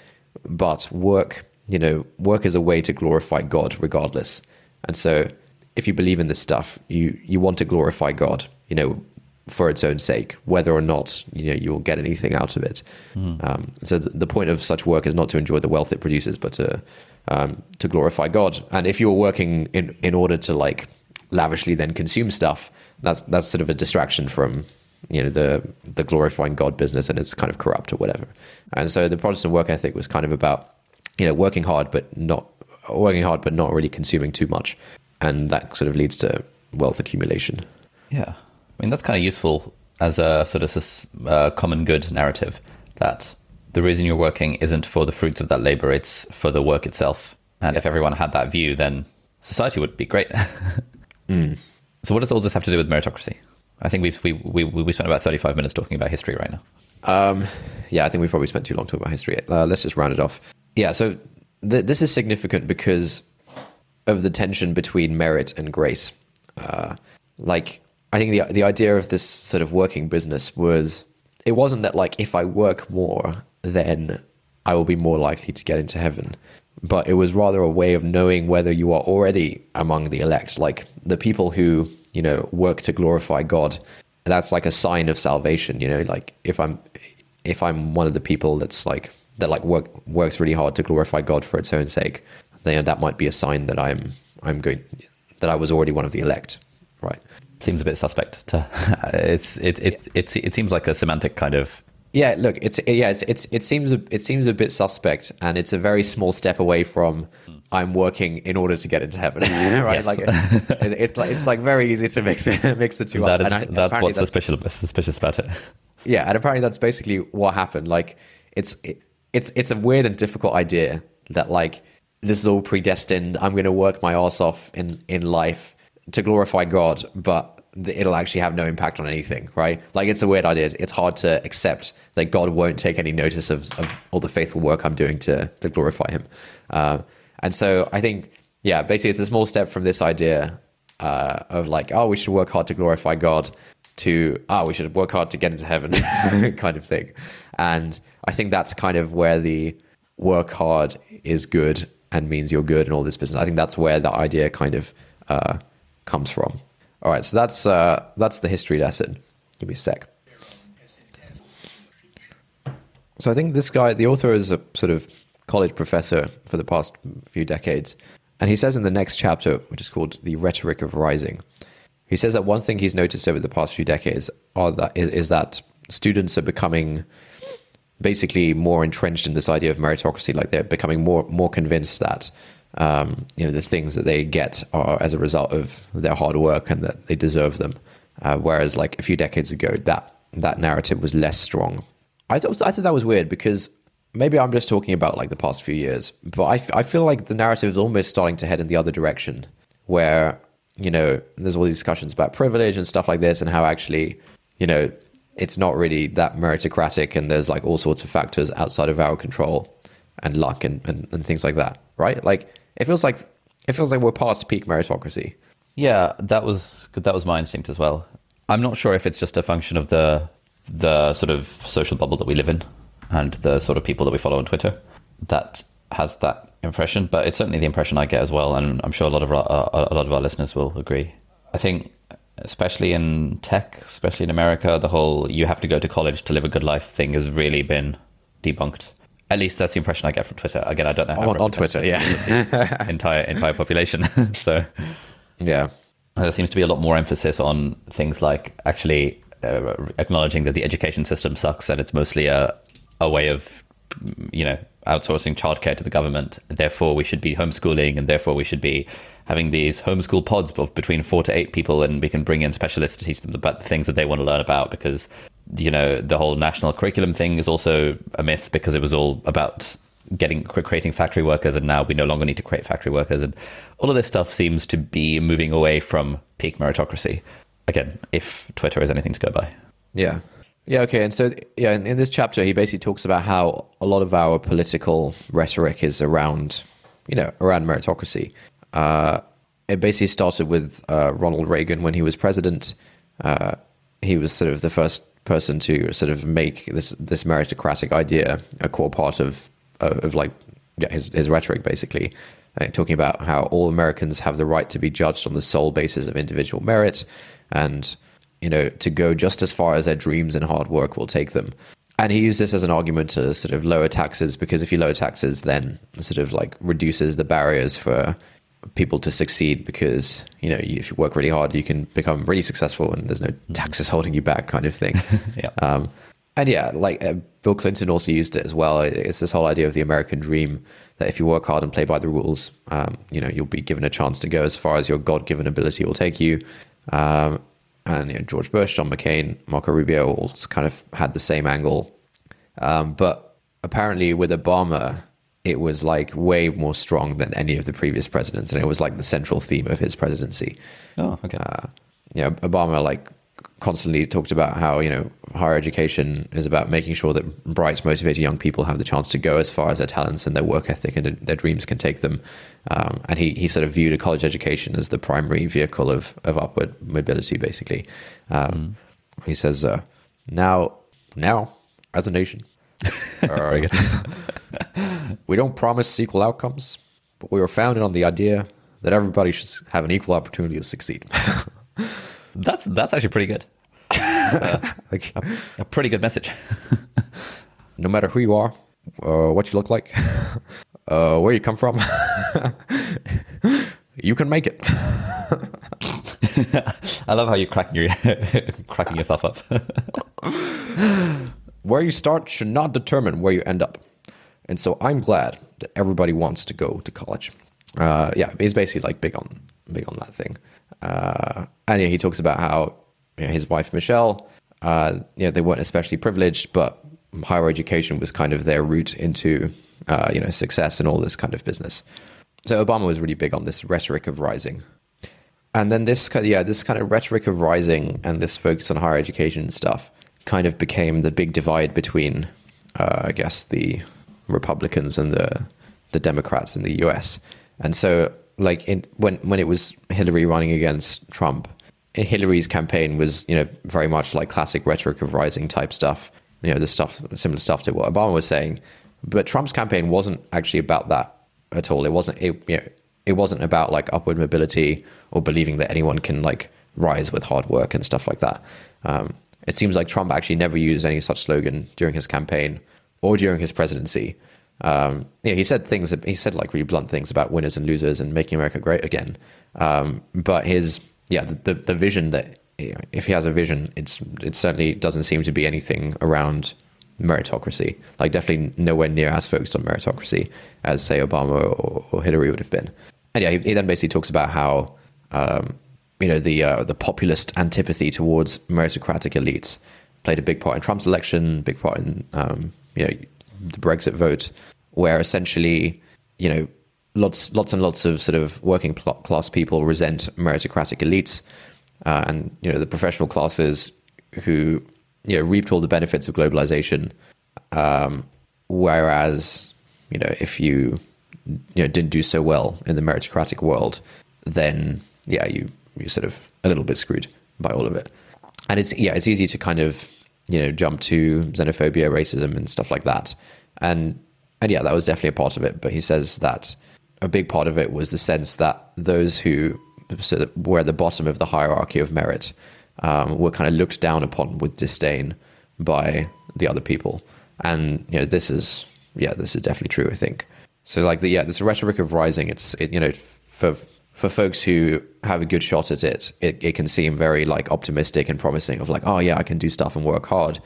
But work, you know, work is a way to glorify God, regardless. And so, if you believe in this stuff, you you want to glorify God, you know, for its own sake, whether or not you know you will get anything out of it. Mm. Um, so the, the, point of such work is not to enjoy the wealth it produces, but to um, to glorify God. And if you're working in in order to like lavishly then consume stuff, that's that's sort of a distraction from you know the the glorifying God business, and it's kind of corrupt or whatever. And so the Protestant work ethic was kind of about you know working hard, but not working hard, but not really consuming too much, and that sort of leads to wealth accumulation. Yeah. I mean, that's kind of useful as a sort of uh, common good narrative that the reason you're working isn't for the fruits of that labor, it's for the work itself. And if everyone had that view, then society would be great. mm. So, what does all this have to do with meritocracy? I think we've, we, we, we spent about 35 minutes talking about history right now. Um, yeah, I think we've probably spent too long talking about history. Uh, let's just round it off. Yeah, so th- this is significant because of the tension between merit and grace. Uh, like, I think the the idea of this sort of working business was it wasn't that like if I work more, then I will be more likely to get into heaven. But it was rather a way of knowing whether you are already among the elect, like the people who, you know, work to glorify God. That's like a sign of salvation, you know, like if I'm if I'm one of the people that's like that like work works really hard to glorify God for its own sake, then that might be a sign that I'm I'm going that I was already one of the elect, right? seems a bit suspect. To, it's it, it it it seems like a semantic kind of. Yeah, look, it's yeah, it's, it's it seems it seems a bit suspect, and it's a very small step away from I'm working in order to get into heaven, right? Like it, it's like it's like very easy to mix mix the two that up. Is, I, that's what's that's, suspicious suspicious about it. Yeah, and apparently that's basically what happened. Like it's it, it's it's a weird and difficult idea that like this is all predestined. I'm going to work my ass off in in life to glorify God, but it'll actually have no impact on anything, right? Like it's a weird idea. It's hard to accept that God won't take any notice of, of all the faithful work I'm doing to, to glorify Him. Uh, and so I think, yeah, basically it's a small step from this idea uh, of like, oh, we should work hard to glorify God to, oh, we should work hard to get into heaven kind of thing. And I think that's kind of where the work hard is good and means you're good and all this business. I think that's where the idea kind of uh, comes from. All right, so that's uh, that's the history lesson. Give me a sec. So I think this guy, the author, is a sort of college professor for the past few decades, and he says in the next chapter, which is called "The Rhetoric of Rising," he says that one thing he's noticed over the past few decades are that is, is that students are becoming basically more entrenched in this idea of meritocracy. Like they're becoming more more convinced that um, you know the things that they get are as a result of their hard work and that they deserve them. Uh, whereas like a few decades ago, that that narrative was less strong. I thought I thought that was weird because maybe I'm just talking about like the past few years, but I, I feel like the narrative is almost starting to head in the other direction, where you know there's all these discussions about privilege and stuff like this, and how actually you know it's not really that meritocratic, and there's like all sorts of factors outside of our control and luck and, and, and things like that, right? Like it feels like it feels like we're past peak meritocracy. Yeah, that was that was my instinct as well. I'm not sure if it's just a function of the the sort of social bubble that we live in and the sort of people that we follow on Twitter that has that impression, but it's certainly the impression I get as well, and I'm sure a lot of our, a lot of our listeners will agree. I think especially in tech, especially in America, the whole you have to go to college to live a good life thing has really been debunked. At least that's the impression I get from Twitter. Again, I don't know how on, on Twitter, yeah, entire entire population. so yeah, there seems to be a lot more emphasis on things like actually uh, acknowledging that the education system sucks and it's mostly a a way of you know outsourcing childcare to the government. Therefore, we should be homeschooling, and therefore we should be having these homeschool pods of between four to eight people, and we can bring in specialists to teach them about the things that they want to learn about because you know the whole national curriculum thing is also a myth because it was all about getting creating factory workers and now we no longer need to create factory workers. And all of this stuff seems to be moving away from peak meritocracy. Again if twitter is anything to go by. Yeah yeah okay and so yeah in, in this chapter he basically talks about how a lot of our political rhetoric is around you know around meritocracy uh, it basically started with uh, ronald reagan when he was president uh, he was sort of the first person to sort of make this this meritocratic idea a core part of of, of like yeah, his his rhetoric basically. Talking about how all Americans have the right to be judged on the sole basis of individual merit, and you know to go just as far as their dreams and hard work will take them. And he used this as an argument to sort of lower taxes because if you lower taxes, then sort of like reduces the barriers for people to succeed because you know if you work really hard you can become really successful and there's no mm-hmm. taxes holding you back kind of thing yeah um, and yeah like uh, bill clinton also used it as well it's this whole idea of the american dream that if you work hard and play by the rules um, you know you'll be given a chance to go as far as your god-given ability will take you um, and you know, george bush john mccain marco rubio all kind of had the same angle um, but apparently with obama it was like way more strong than any of the previous presidents, and it was like the central theme of his presidency. Oh, okay. Uh, yeah, Obama like constantly talked about how you know higher education is about making sure that bright, motivated young people have the chance to go as far as their talents and their work ethic and their dreams can take them. Um, and he he sort of viewed a college education as the primary vehicle of of upward mobility, basically. Um, mm. He says, uh, "Now, now, as a nation." Very we don't promise equal outcomes, but we were founded on the idea that everybody should have an equal opportunity to succeed. that's that's actually pretty good. Uh, like, a, a, pretty good message. no matter who you are, uh, what you look like, uh, where you come from, you can make it. I love how you're cracking your cracking yourself up. where you start should not determine where you end up. And so I'm glad that everybody wants to go to college. Uh, yeah, he's basically like big on big on that thing. Uh, and yeah, he talks about how you know, his wife Michelle, uh, you know, they weren't especially privileged, but higher education was kind of their route into uh, you know success and all this kind of business. So Obama was really big on this rhetoric of rising. And then this kind of, yeah, this kind of rhetoric of rising and this focus on higher education stuff kind of became the big divide between, uh, I guess, the Republicans and the the Democrats in the U.S. And so, like in, when when it was Hillary running against Trump, Hillary's campaign was you know very much like classic rhetoric of rising type stuff. You know, the stuff similar stuff to what Obama was saying. But Trump's campaign wasn't actually about that at all. It wasn't. It, you know, it wasn't about like upward mobility or believing that anyone can like rise with hard work and stuff like that. Um, it seems like Trump actually never used any such slogan during his campaign or during his presidency. Um, yeah, he said things. He said like really blunt things about winners and losers and making America great again. Um, but his yeah, the, the, the vision that if he has a vision, it's it certainly doesn't seem to be anything around meritocracy. Like definitely nowhere near as focused on meritocracy as say Obama or, or Hillary would have been. And yeah, he, he, then basically talks about how um, you know the uh, the populist antipathy towards meritocratic elites played a big part in Trump's election, big part in um, you know the Brexit vote, where essentially you know lots lots and lots of sort of working class people resent meritocratic elites, uh, and you know the professional classes who you know reaped all the benefits of globalization, um, whereas you know if you you know didn't do so well in the meritocratic world, then yeah you you're sort of a little bit screwed by all of it. And it's yeah, it's easy to kind of you know jump to xenophobia, racism, and stuff like that. And and yeah, that was definitely a part of it. But he says that a big part of it was the sense that those who sort of were at the bottom of the hierarchy of merit um, were kind of looked down upon with disdain by the other people. And you know, this is yeah, this is definitely true. I think so. Like the yeah, this rhetoric of rising. It's it, you know for for folks who have a good shot at it, it, it can seem very like optimistic and promising. Of like, oh yeah, I can do stuff and work hard.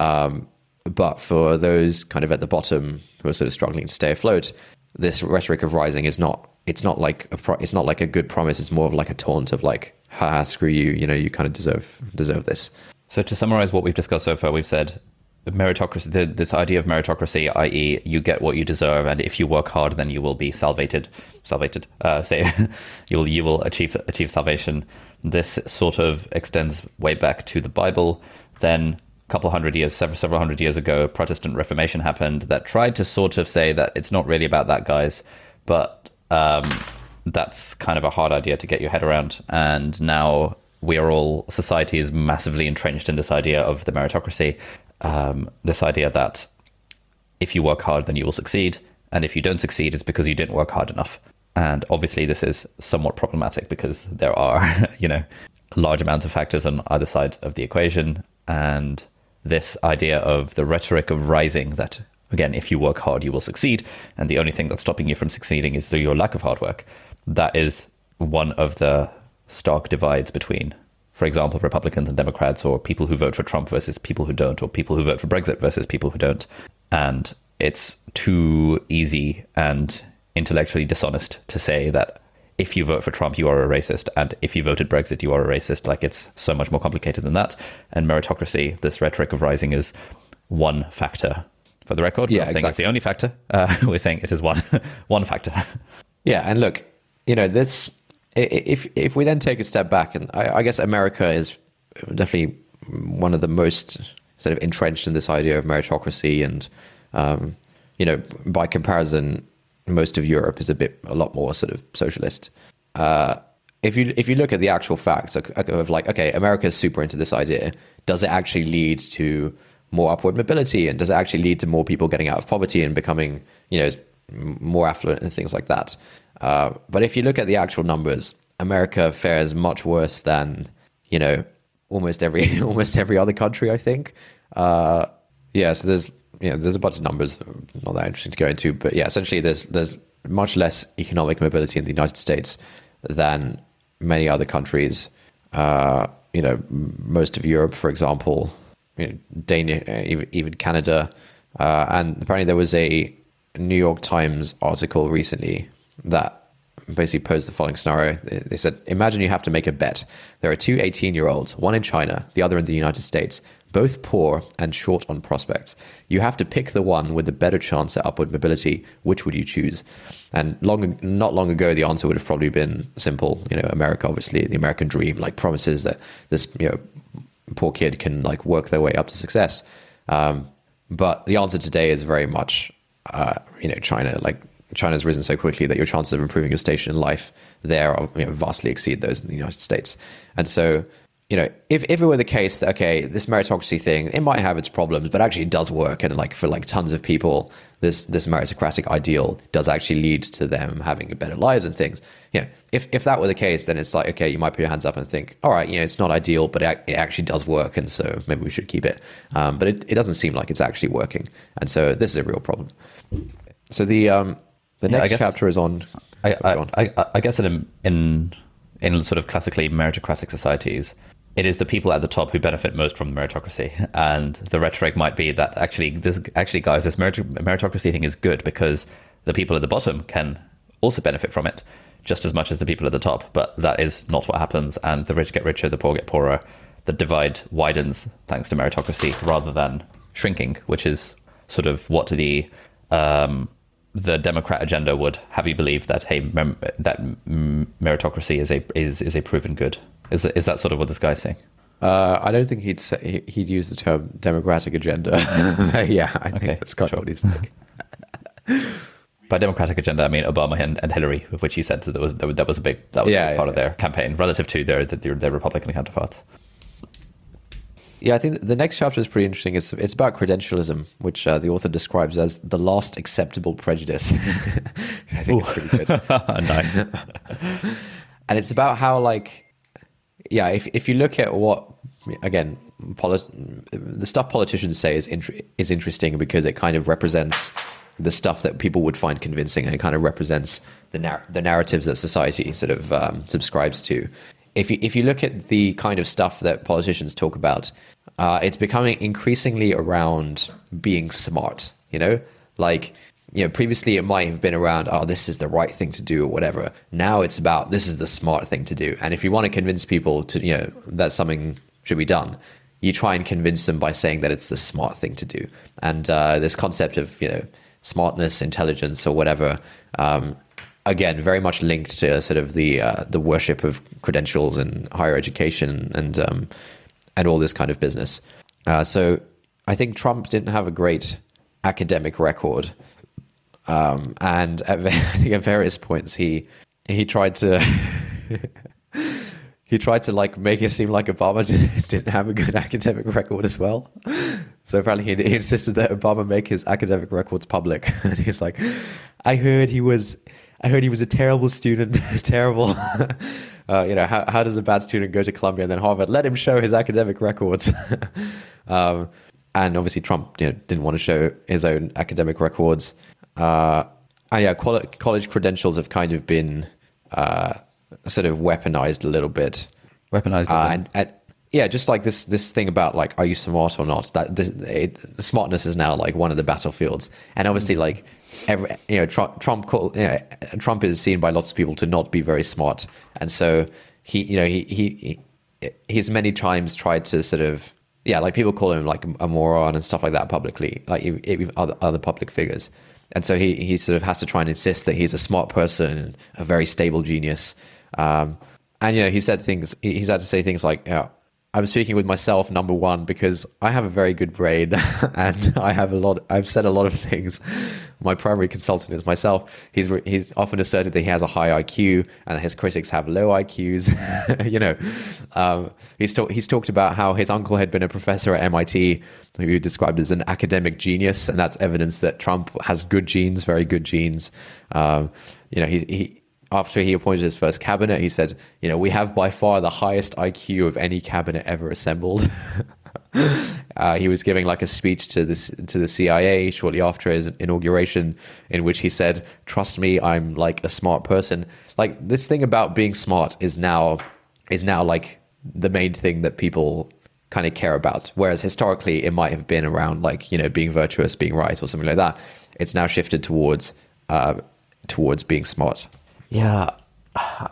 Um, but for those kind of at the bottom who are sort of struggling to stay afloat, this rhetoric of rising is not. It's not like a pro, it's not like a good promise. It's more of like a taunt of like, ha, screw you. You know, you kind of deserve deserve this. So to summarize what we've discussed so far, we've said meritocracy, the, this idea of meritocracy, i.e., you get what you deserve, and if you work hard, then you will be salvated. Salvated. Uh, say you will you will achieve achieve salvation. This sort of extends way back to the Bible. Then a couple hundred years, several several hundred years ago, Protestant Reformation happened that tried to sort of say that it's not really about that, guys, but um, that's kind of a hard idea to get your head around. And now we are all society is massively entrenched in this idea of the meritocracy um, this idea that if you work hard, then you will succeed. And if you don't succeed, it's because you didn't work hard enough. And obviously, this is somewhat problematic because there are, you know, large amounts of factors on either side of the equation. And this idea of the rhetoric of rising that, again, if you work hard, you will succeed. And the only thing that's stopping you from succeeding is through your lack of hard work. That is one of the stark divides between for example, Republicans and Democrats, or people who vote for Trump versus people who don't, or people who vote for Brexit versus people who don't. And it's too easy and intellectually dishonest to say that if you vote for Trump, you are a racist, and if you voted Brexit, you are a racist. Like it's so much more complicated than that. And meritocracy, this rhetoric of rising, is one factor. For the record, yeah, I think exactly. it's the only factor. Uh, we're saying it is one one factor. Yeah, and look, you know this if if we then take a step back, and I, I, guess America is definitely one of the most sort of entrenched in this idea of meritocracy, and um, you know, by comparison, most of Europe is a bit a lot more sort of socialist. Uh, if you if you look at the actual facts of, like, okay, America is super into this idea. Does it actually lead to more upward mobility, and does it actually lead to more people getting out of poverty and becoming, you know, more affluent and things like that? Uh, but if you look at the actual numbers, America fares much worse than you know almost every almost every other country. I think. Uh, yeah, so there's you know, there's a bunch of numbers, not that interesting to go into, but yeah, essentially there's there's much less economic mobility in the United States than many other countries. Uh, you know, most of Europe, for example, you know, uh, even, even Canada, uh, and apparently there was a New York Times article recently that basically posed the following scenario. They said, Imagine you have to make a bet. There are two 18 year olds, one in China, the other in the United States, both poor and short on prospects. You have to pick the one with the better chance at upward mobility. Which would you choose? And long, not long ago, the answer would have probably been simple. You know, America, obviously, the American dream, like promises that this, you know, poor kid can like work their way up to success. Um, but the answer today is very much, uh, you know, China, like China's risen so quickly that your chances of improving your station in life there are, you know, vastly exceed those in the United States. And so, you know, if, if it were the case that okay, this meritocracy thing, it might have its problems, but actually it does work, and like for like tons of people, this this meritocratic ideal does actually lead to them having better lives and things. You know, if if that were the case, then it's like okay, you might put your hands up and think, all right, you know, it's not ideal, but it, it actually does work, and so maybe we should keep it. Um, but it, it doesn't seem like it's actually working, and so this is a real problem. So the um, the next yeah, guess, chapter is on. I, I, I, I, guess in, in in sort of classically meritocratic societies, it is the people at the top who benefit most from the meritocracy, and the rhetoric might be that actually this actually guys this meritocracy thing is good because the people at the bottom can also benefit from it just as much as the people at the top. But that is not what happens, and the rich get richer, the poor get poorer. The divide widens thanks to meritocracy rather than shrinking, which is sort of what the um, the Democrat agenda would have you believe that hey mem- that meritocracy is a is is a proven good. Is that, is that sort of what this guy's saying? Uh, I don't think he'd say, he'd use the term democratic agenda. yeah, I think okay, that's kind sure. of what he's saying. By democratic agenda, I mean Obama and, and Hillary, which he said that was that was a big that was yeah, a big part yeah, of their campaign relative to their their, their Republican counterparts. Yeah, I think the next chapter is pretty interesting. It's it's about credentialism, which uh, the author describes as the last acceptable prejudice. I think Ooh. it's pretty good. nice. and it's about how like yeah, if if you look at what again, polit- the stuff politicians say is is interesting because it kind of represents the stuff that people would find convincing, and it kind of represents the nar- the narratives that society sort of um, subscribes to. If you if you look at the kind of stuff that politicians talk about, uh, it's becoming increasingly around being smart. You know, like you know, previously it might have been around, oh, this is the right thing to do or whatever. Now it's about this is the smart thing to do. And if you want to convince people to, you know, that something should be done, you try and convince them by saying that it's the smart thing to do. And uh, this concept of, you know, smartness, intelligence, or whatever, um, again, very much linked to sort of the uh, the worship of credentials and higher education and um, and all this kind of business. Uh, so I think Trump didn't have a great academic record. Um, and at, I think at various points he he tried to he tried to like make it seem like Obama didn't, have a good academic record as well. So apparently he, he, insisted that Obama make his academic records public, and he's like, "I heard he was, I heard he was a terrible student, terrible." Uh, you know, how, how does a bad student go to Columbia and then Harvard? Let him show his academic records. um, and obviously, Trump you know, didn't want to show his own academic records. Uh, and yeah, college credentials have kind of been uh, sort of weaponized a little bit. Weaponized, uh, and, and, yeah, just like this this thing about like, are you smart or not? That this, it, smartness is now like one of the battlefields, and obviously, like every you know, Trump Trump, call, you know, Trump is seen by lots of people to not be very smart, and so he you know he he, he he's many times tried to sort of yeah, like people call him like a moron and stuff like that publicly, like other other public figures and so he he sort of has to try and insist that he's a smart person, a very stable genius. Um, and you know, he said things. He's had to say things like, yeah, I'm speaking with myself, number one, because I have a very good brain and I have a lot. I've said a lot of things. My primary consultant is myself. He's he's often asserted that he has a high IQ and his critics have low IQs. you know, um, he's talked he's talked about how his uncle had been a professor at MIT, who he described as an academic genius, and that's evidence that Trump has good genes, very good genes. Um, you know, he he after he appointed his first cabinet, he said, "You know, we have by far the highest IQ of any cabinet ever assembled." uh, he was giving like a speech to this to the CIA shortly after his inauguration, in which he said, "Trust me, I'm like a smart person." Like this thing about being smart is now is now like the main thing that people kind of care about. Whereas historically, it might have been around like you know being virtuous, being right, or something like that. It's now shifted towards uh, towards being smart. Yeah,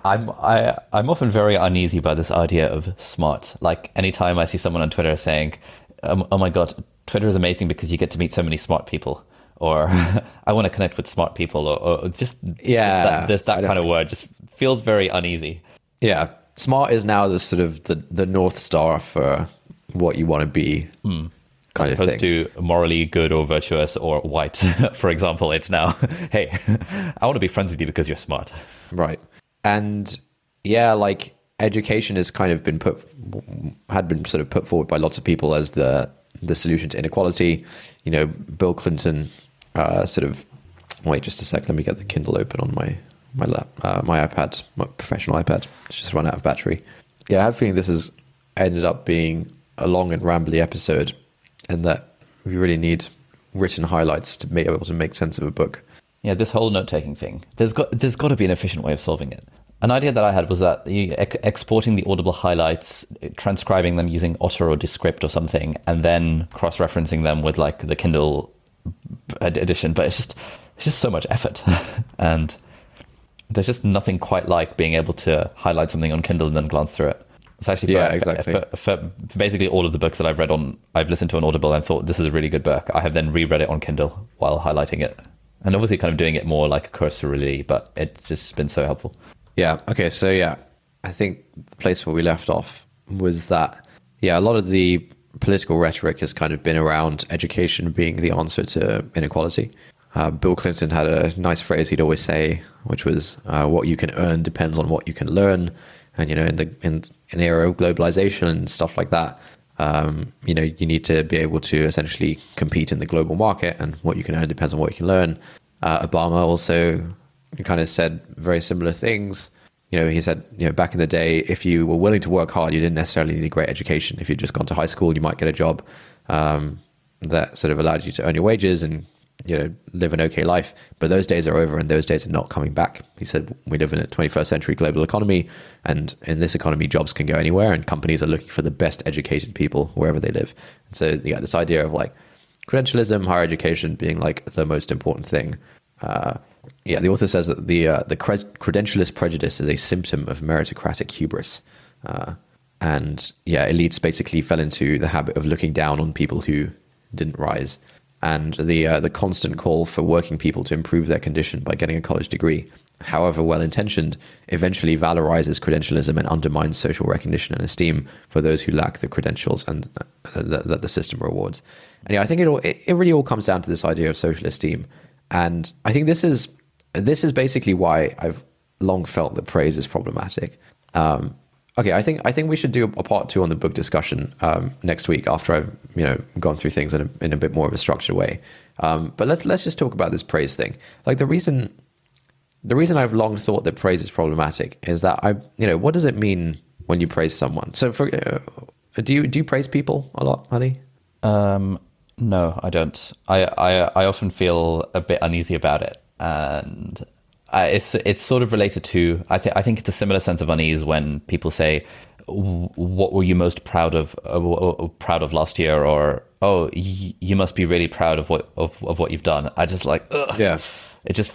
I'm I I'm often very uneasy by this idea of smart. Like anytime I see someone on Twitter saying, "Oh, oh my god, Twitter is amazing because you get to meet so many smart people," or "I want to connect with smart people," or, or just yeah, that, there's that kind of word just feels very uneasy. Yeah, smart is now the sort of the the north star for what you want to be. Mm kind As opposed to morally good or virtuous or white, for example, it's now, hey, I want to be friends with you because you're smart. Right. And yeah, like education has kind of been put, had been sort of put forward by lots of people as the, the solution to inequality. You know, Bill Clinton uh, sort of, wait just a sec, let me get the Kindle open on my, my lap, uh, my iPad, my professional iPad. It's just run out of battery. Yeah, I have a feeling this has ended up being a long and rambly episode and that we really need written highlights to be able to make sense of a book. Yeah, this whole note taking thing. There's got there's got to be an efficient way of solving it. An idea that I had was that you, ex- exporting the Audible highlights, eh, transcribing them using Otter or Descript or something, and then cross-referencing them with like the Kindle edition. But it's just it's just so much effort, and there's just nothing quite like being able to highlight something on Kindle and then glance through it. It's actually yeah, exactly. For, for, for, basically all of the books that I've read on, I've listened to on Audible and thought this is a really good book. I have then reread it on Kindle while highlighting it, and obviously kind of doing it more like cursorily, but it's just been so helpful. Yeah. Okay. So yeah, I think the place where we left off was that yeah, a lot of the political rhetoric has kind of been around education being the answer to inequality. Uh, Bill Clinton had a nice phrase he'd always say, which was, uh, "What you can earn depends on what you can learn." And you know, in the in an era of globalization and stuff like that, um, you know, you need to be able to essentially compete in the global market, and what you can earn depends on what you can learn. Uh, Obama also kind of said very similar things. you know, he said, you know, back in the day, if you were willing to work hard, you didn't necessarily need a great education. If you'd just gone to high school, you might get a job um, that sort of allowed you to earn your wages and you know live an okay life. But those days are over, and those days are not coming back. He said we live in a 21st century global economy, and in this economy, jobs can go anywhere, and companies are looking for the best educated people wherever they live. And so yeah, this idea of like credentialism, higher education being like the most important thing. Uh, yeah, the author says that the uh, the credentialist prejudice is a symptom of meritocratic hubris. Uh, and yeah, elites basically fell into the habit of looking down on people who didn't rise, and the uh, the constant call for working people to improve their condition by getting a college degree, however well intentioned, eventually valorizes credentialism and undermines social recognition and esteem for those who lack the credentials and uh, that, the system rewards. And yeah, I think it, all, it it really all comes down to this idea of social esteem, and I think this is this is basically why I've long felt that praise is problematic. Um, okay, I think I think we should do a part two on the book discussion um, next week after I've you know gone through things in a, in a bit more of a structured way. Um, but let's let's just talk about this praise thing. Like the reason the reason I've long thought that praise is problematic is that I you know what does it mean when you praise someone? So for uh, do you do you praise people a lot, honey? Um, no, I don't. I, I I often feel a bit uneasy about it and uh, it's it's sort of related to I think I think it's a similar sense of unease when people say what were you most proud of uh, proud of last year? or oh y- you must be really proud of what of, of what you've done. I just like ugh. yeah. It just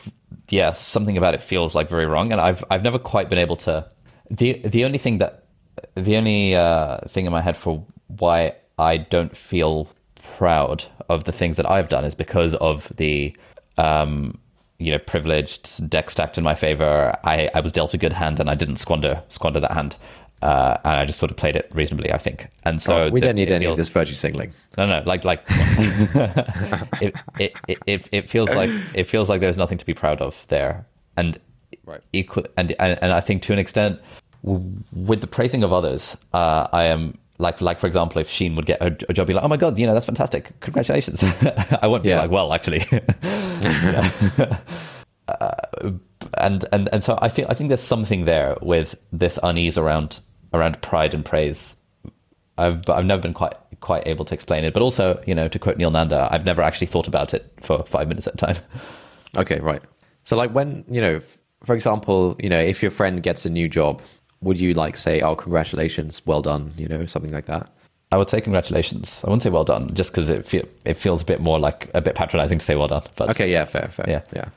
yeah something about it feels like very wrong and I've I've never quite been able to the the only thing that the only uh, thing in my head for why I don't feel proud of the things that I've done is because of the um, you know, privileged, deck stacked in my favor. I, I was dealt a good hand and I didn't squander squander that hand. Uh, and I just sort of played it reasonably, I think. And so oh, we the, don't need any feels, of this virtue signaling. No, no, like like it, it, it, it, feels like it feels like there's nothing to be proud of there, and right. equal and, and and I think to an extent, with the praising of others, uh, I am like like for example, if Sheen would get a, a job, be like, oh my god, you know that's fantastic, congratulations. I wouldn't yeah. be like, well, actually, uh, and and and so I think I think there's something there with this unease around around pride and praise. I've I've never been quite quite able to explain it, but also you know to quote Neel Nanda, I've never actually thought about it for five minutes at a time. Okay, right. So like when you know, for example, you know, if your friend gets a new job would you like say, "Oh, congratulations, well done," you know, something like that? I would say congratulations. I wouldn't say well done, just because it feel, it feels a bit more like a bit patronizing to say well done. But okay, yeah, fair, fair, yeah, yeah.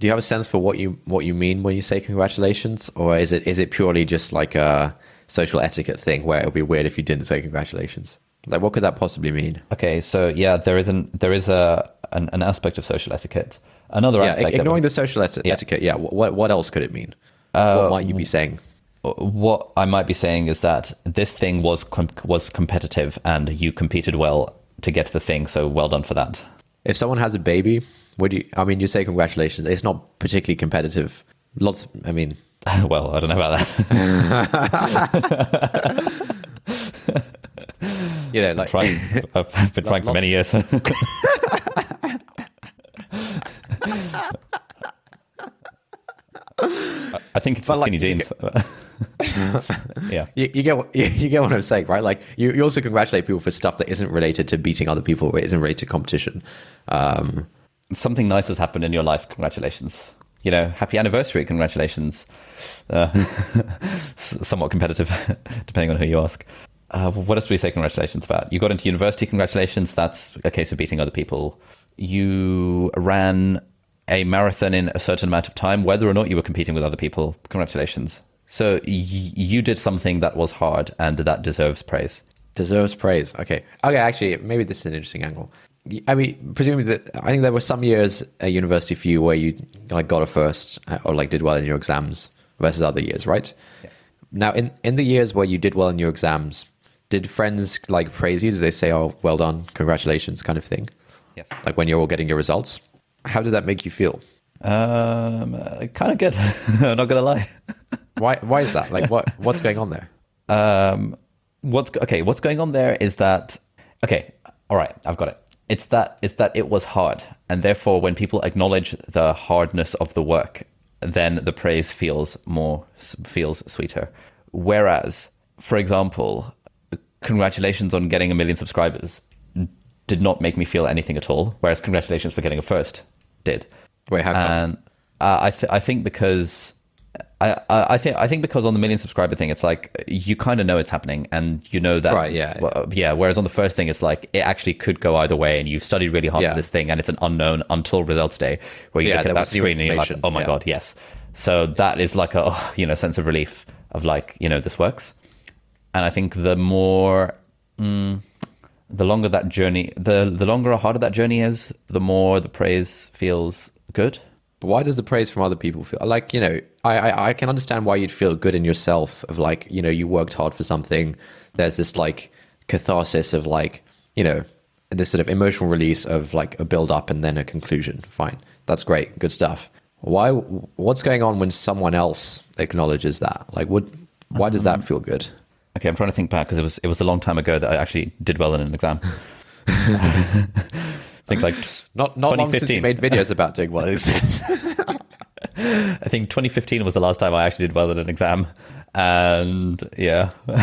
Do you have a sense for what you what you mean when you say congratulations, or is it is it purely just like a social etiquette thing where it would be weird if you didn't say congratulations? Like, what could that possibly mean? Okay, so yeah, there is an there is a an, an aspect of social etiquette. Another yeah, aspect, ignoring the social etiquette. Yeah, what what else could it mean? Uh, what might you be saying? What I might be saying is that this thing was com- was competitive and you competed well to get the thing. So well done for that. If someone has a baby, would you? I mean, you say congratulations. It's not particularly competitive. Lots. I mean, well, I don't know about that. you know, like trying, I've been trying for many years. I think it's but the skinny jeans. yeah, you, you, get what, you, you, get what I'm saying, right? Like you, you also congratulate people for stuff that isn't related to beating other people, or isn't related to competition. Um, Something nice has happened in your life. Congratulations. You know, happy anniversary. Congratulations. Uh, somewhat competitive, depending on who you ask. Uh, what else do we say congratulations about? You got into university. Congratulations. That's a case of beating other people. You ran a marathon in a certain amount of time, whether or not you were competing with other people. Congratulations. So y- you did something that was hard and that deserves praise. Deserves praise. Okay. Okay. Actually, maybe this is an interesting angle. I mean, presumably that I think there were some years at university for you where you like got a first uh, or like did well in your exams versus other years, right? Yeah. Now, in in the years where you did well in your exams, did friends like praise you? Did they say, "Oh, well done, congratulations," kind of thing? Yes. Like when you're all getting your results. How did that make you feel? Um, kind of good. I'm not gonna lie. why? Why is that? Like, what? What's going on there? Um, what's okay? What's going on there is that okay. All right, I've got it. It's that it's that it was hard, and therefore, when people acknowledge the hardness of the work, then the praise feels more feels sweeter. Whereas, for example, congratulations on getting a million subscribers did not make me feel anything at all. Whereas congratulations for getting a first did. Wait, how come? And uh, I th- I think because I, I think I think because on the million subscriber thing, it's like you kind of know it's happening, and you know that. Right, yeah, well, yeah. Whereas on the first thing, it's like it actually could go either way, and you've studied really hard Yeah. for this thing, and it's an unknown until results day, where you yeah, look at that screen and you're like, oh my yeah. god, yes. So that is like a oh, you know sense of relief of like you know this works, and I think the more. Mm, the longer that journey, the the longer or harder that journey is, the more the praise feels good. But why does the praise from other people feel like you know? I, I I can understand why you'd feel good in yourself of like you know you worked hard for something. There's this like catharsis of like you know this sort of emotional release of like a build up and then a conclusion. Fine, that's great, good stuff. Why? What's going on when someone else acknowledges that? Like, what? Why does that feel good? Okay, I'm trying to think back because it was it was a long time ago that I actually did well in an exam. I think like Not not long since 2015. you made videos about doing what it says. I think 2015 was the last time I actually did well in an exam, and yeah,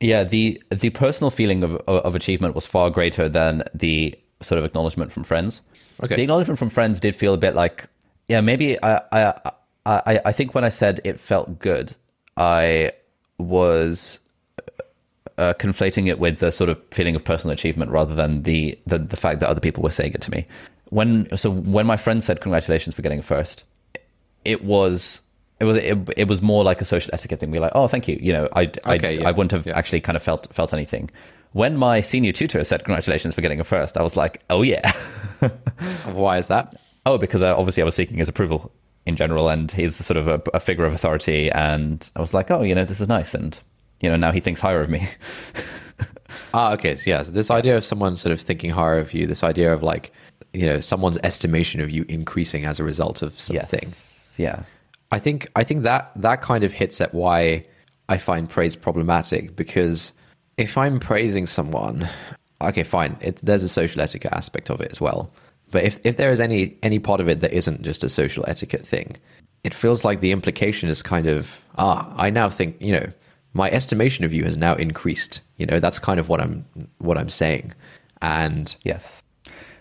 yeah. The the personal feeling of of achievement was far greater than the sort of acknowledgement from friends. Okay. The acknowledgement from friends did feel a bit like, yeah, maybe I I I I think when I said it felt good, I was uh, conflating it with the sort of feeling of personal achievement rather than the, the the fact that other people were saying it to me. When so when my friend said congratulations for getting first, it was it was it, it was more like a social etiquette thing. We were like, oh, thank you. You know, I I, Okay, yeah, I wouldn't have yeah. actually kind of felt felt anything. When my senior tutor said congratulations for getting a first, I was like, oh yeah. why is that? Oh, because uh, obviously I was seeking his approval in general, and he's sort of a, a figure of authority. And I was like, oh, you know, this is nice, and you know, now he thinks higher of me. Ah, okay. So, yeah, so this idea of someone sort of thinking higher of you, this idea of like, you know, someone's estimation of you increasing as a result of something. yes, yeah, I think I think that that kind of hits at why I find praise problematic because if I'm praising someone, okay, fine, it's, there's a social etiquette aspect of it as well. But if if there is any any part of it that isn't just a social etiquette thing, it feels like the implication is kind of ah, I now think you know my estimation of you has now increased. You know, that's kind of what I'm what I'm saying, and yes.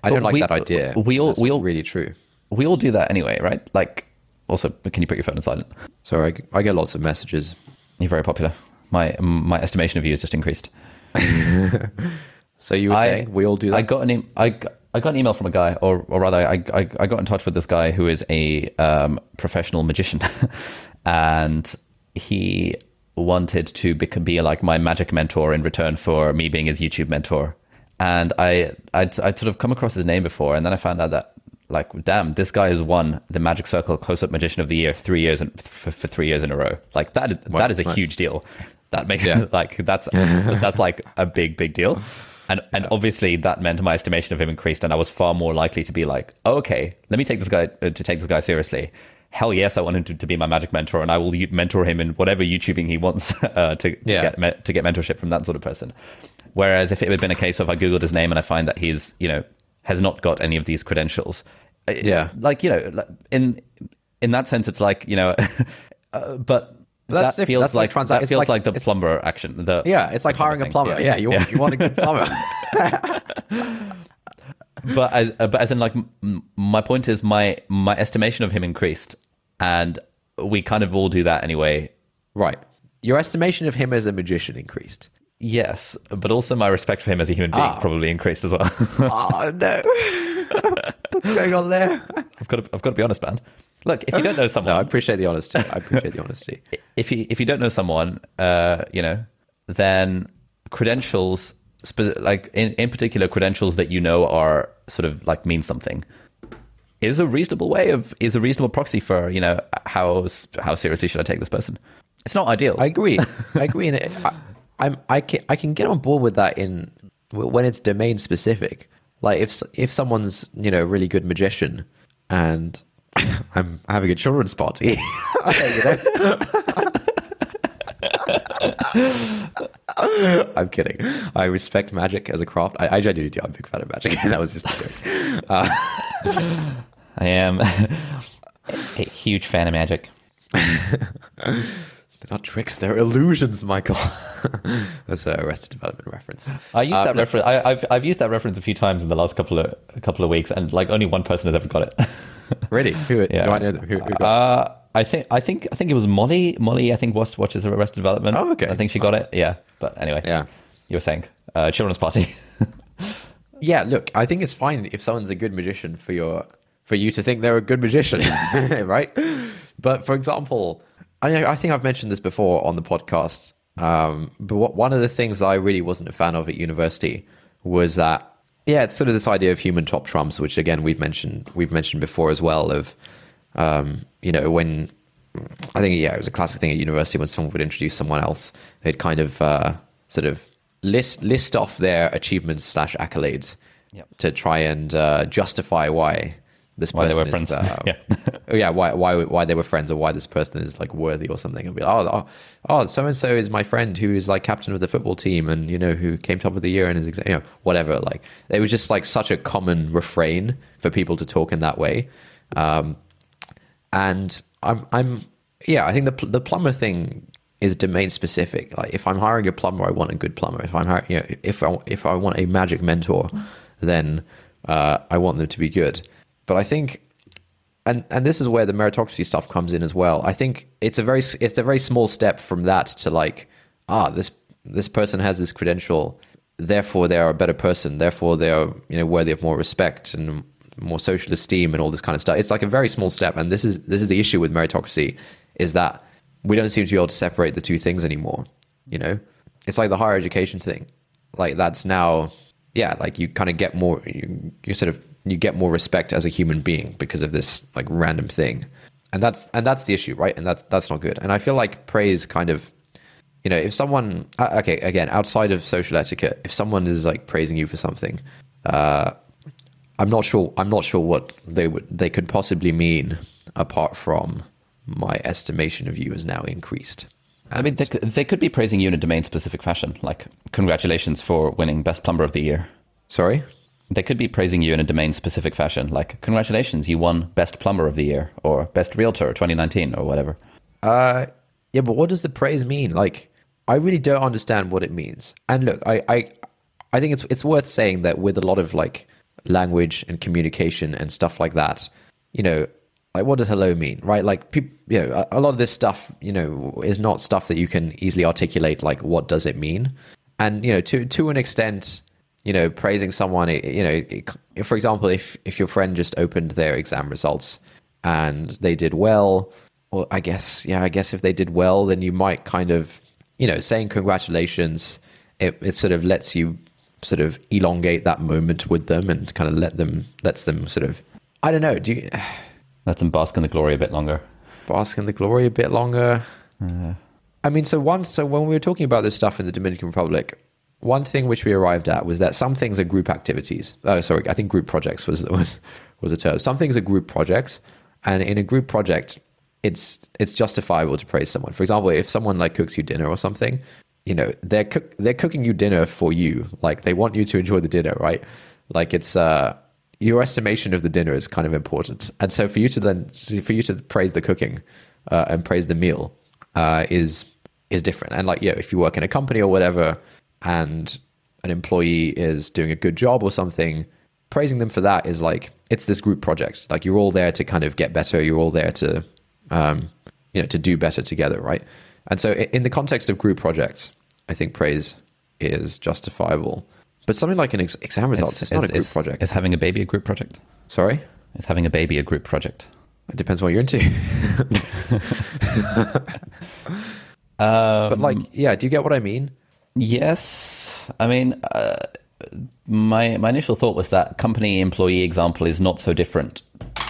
I don't like we- that idea. we all- That's we all- really true. We all do that anyway, right? Like, also, can you put your phone on silent? Sorry, I, I get lots of messages. You're very popular. My my estimation of you has just increased. So you were saying we all do that. I got an I, got- I got an email from a guy, or or rather, I I, I got in touch with this guy who is a um, professional magician, and he wanted to be, be like my magic mentor in return for me being his YouTube mentor. And I I'd, I'd sort of come across his name before, and then I found out that like damn, this guy has won the Magic Circle Close Up Magician of the Year three years in, for, for three years in a row. Like that Wow, that is a nice. huge deal. That makes Yeah. like that's that's like a big big deal. And and obviously that meant my estimation of him increased, and I was far more likely to be like, oh, okay, let me take this guy uh, to take this guy seriously. Hell yes, I want him to, to be my magic mentor, and I will mentor him in whatever YouTubing he wants uh, to Yeah. get me- to get mentorship from that sort of person. Whereas if it had been a case of I googled his name and I find that he's you know has not got any of these credentials, uh, Yeah. like you know, in in that sense, it's like you know, uh, but. That's that feels that's like transa- that feels like- like, the plumber action. The Yeah, it's like hiring a plumber. Yeah, you want you want a good plumber. but as but as in like my point is my my estimation of him increased and we kind of all do that anyway right. Your estimation of him as a magician increased. yes but also my respect for him as a human being Ah. probably increased as well Oh no. What's going on there? i've got to, i've got to be honest man look if you don't know someone, No, I appreciate the honesty. I appreciate the honesty. if you if you don't know someone uh you know then credentials spe- like in, in particular credentials that you know are sort of like mean something is a reasonable way of is a reasonable proxy for you know how how seriously should i take this person it's not ideal I agree. I agree. And I, I'm I can I can get on board with that in when it's domain specific. Like if if someone's you know a really good magician and I'm having a children's party. I'm kidding. I respect magic as a craft. I, I genuinely do. I'm a big fan of magic. that was just a joke. Uh, I am a huge fan of magic. They're not tricks, they're illusions, Michael. That's a Arrested Development reference. I used Uh, that no- reference. I, I've I've used that reference a few times in the last couple of a couple of weeks, and like only one person has ever got it. Really? Who, Yeah. Do I know who, who got Uh, I think I think I think it was Molly. Molly, I think watched watches Arrested Development. Oh, okay. I think she got it. Yeah, but anyway. Yeah. You were saying uh, children's party. Yeah, look, I think it's fine if someone's a good magician for your for you to think they're a good magician, right? But for example, I I think I've mentioned this before on the podcast. Um, but what, one of the things I really wasn't a fan of at university was that yeah, it's sort of this idea of human top trumps, which again we've mentioned we've mentioned before as well. Of um, you know when I think yeah, it was a classic thing at university when someone would introduce someone else, they'd kind of uh, sort of list list off their achievements slash accolades Yep. to try and uh, justify why this Why they person were friends. is, uh, Yeah. oh, yeah, why why why they were friends or why this person is like worthy or something, and be like, oh, oh, so and so is my friend who is like captain of the football team, and you know who came top of the year and is, exam, you know, whatever. Like it was just like such a common refrain for people to talk in that way. Um, and I'm I'm yeah, I think the the plumber thing is domain specific. Like if I'm hiring a plumber, I want a good plumber. If I'm hiring, you know, if I if I want a magic mentor, then uh, I want them to be good. But I think, and and this is where the meritocracy stuff comes in as well. I think it's a very it's a very small step from that to like ah this this person has this credential, therefore they are a better person. Therefore they are you know worthy of more respect and more social esteem and all this kind of stuff. It's like a very small step, and this is this is the issue with meritocracy is that we don't seem to be able to separate the two things anymore. You know, it's like the higher education thing. Like that's now, yeah, like you kind of get more, you, you sort of you get more respect as a human being because of this like random thing, and that's and that's the issue, right? And that's that's not good. And I feel like praise kind of, you know, if someone, uh, okay, again, outside of social etiquette, if someone is like praising you for something, uh, I'm not sure. I'm not sure what they would they could possibly mean apart from my estimation of you is now increased. I mean, they, could- they could be praising you in a domain specific fashion, like congratulations for winning best plumber of the year. Sorry. They could be praising you in a domain specific fashion, like congratulations, you won best plumber of the year or best realtor 2019 or whatever. Uh, yeah, but what does the praise mean? Like, I really don't understand what it means. And look, I, I, I think it's it's worth saying that with a lot of like language and communication and stuff like that, you know, like what does hello mean, right? Like, you know, a lot of this stuff, you know, is not stuff that you can easily articulate. Like, what does it mean? And you know, to to an extent, you know, praising someone, it- you know, it- for example, if if your friend just opened their exam results and they did well, well, I guess, yeah, I guess if they did well, then you might kind of, you know, saying congratulations, it, it sort of lets you sort of elongate that moment with them and kind of let them, lets them sort of, I don't know, do you Let them bask in the glory a bit longer. bask in the glory a bit longer? I mean, so one, so when we were talking about this stuff in the Dominican Republic, one thing which we arrived at was that some things are group activities. Oh, sorry, I think group projects was was was a term. Some things are group projects, and in a group project, it's it's justifiable to praise someone. For example, if someone like cooks you dinner or something, you know they're cook, they're cooking you dinner for you. Like they want you to enjoy the dinner, right? Like it's uh your estimation of the dinner is kind of important, and so for you to then for you to praise the cooking uh, and praise the meal uh, is is different. And like, yeah, if you work in a company or whatever, and an employee is doing a good job or something, praising them for that is like it's this group project. Like you're all there to kind of get better. You're all there to, um, you know, to do better together, right? And so, in the context of group projects, I think praise is justifiable. But something like an ex- exam results, it's, not a group project. Is having a baby a group project? Sorry, Is having a baby a group project? it depends what you're into. Um, but like, yeah, do you get what I mean? Yes, I mean, uh, my my initial thought was that company employee example is not so different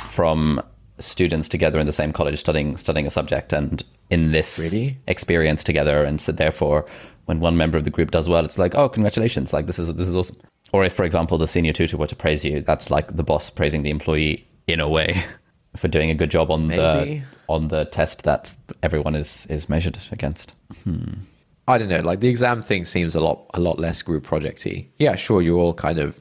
from students together in the same college studying studying a subject and in this Really? experience together, and so therefore, when one member of the group does well, it's like, oh, congratulations! Like this is this is awesome. Or if, for example, the senior tutor were to praise you, that's like the boss praising the employee in a way for doing a good job on Maybe. the on the test that everyone is is measured against. I don't know. Like the exam thing seems a lot a lot less group projecty. Yeah, sure, you're all kind of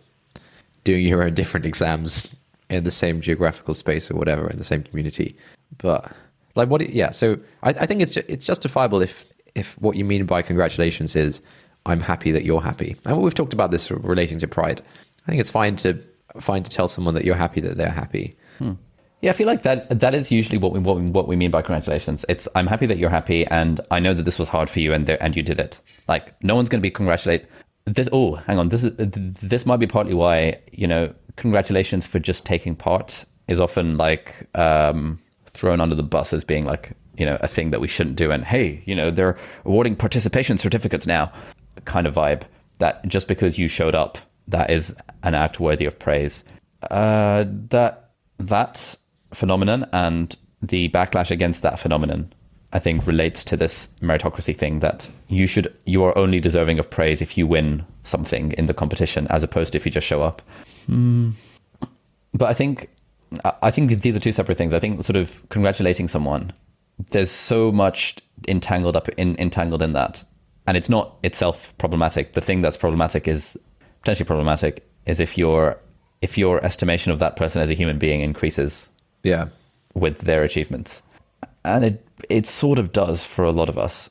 doing your own different exams in the same geographical space or whatever in the same community. But like what? Yeah. So I, I think it's it's justifiable if if what you mean by congratulations is I'm happy that you're happy. And we've talked about this relating to pride. I think it's fine to fine to tell someone that you're happy that they're happy. Hmm. Yeah, I feel like that that is usually what we what we, what we mean by congratulations. It's I'm happy that you're happy, and I know that this was hard for you, and there, and you did it. Like no one's going to be congratulate this. Oh, hang on, this is this might be partly why you know congratulations for just taking part is often like um, thrown under the bus as being like you know a thing that we shouldn't do. And hey, you know they're awarding participation certificates now, kind of vibe. That just because you showed up, that is an act worthy of praise. Uh, that that phenomenon and the backlash against that phenomenon i think relates to this meritocracy thing that you should you are only deserving of praise if you win something in the competition as opposed to if you just show up. Hmm. But i think i think these are two separate things. I think sort of congratulating someone there's so much entangled up in entangled in that. And it's not itself problematic. The thing that's problematic is potentially problematic is if your if your estimation of that person as a human being increases Yeah. with their achievements, and it it sort of does for a lot of us.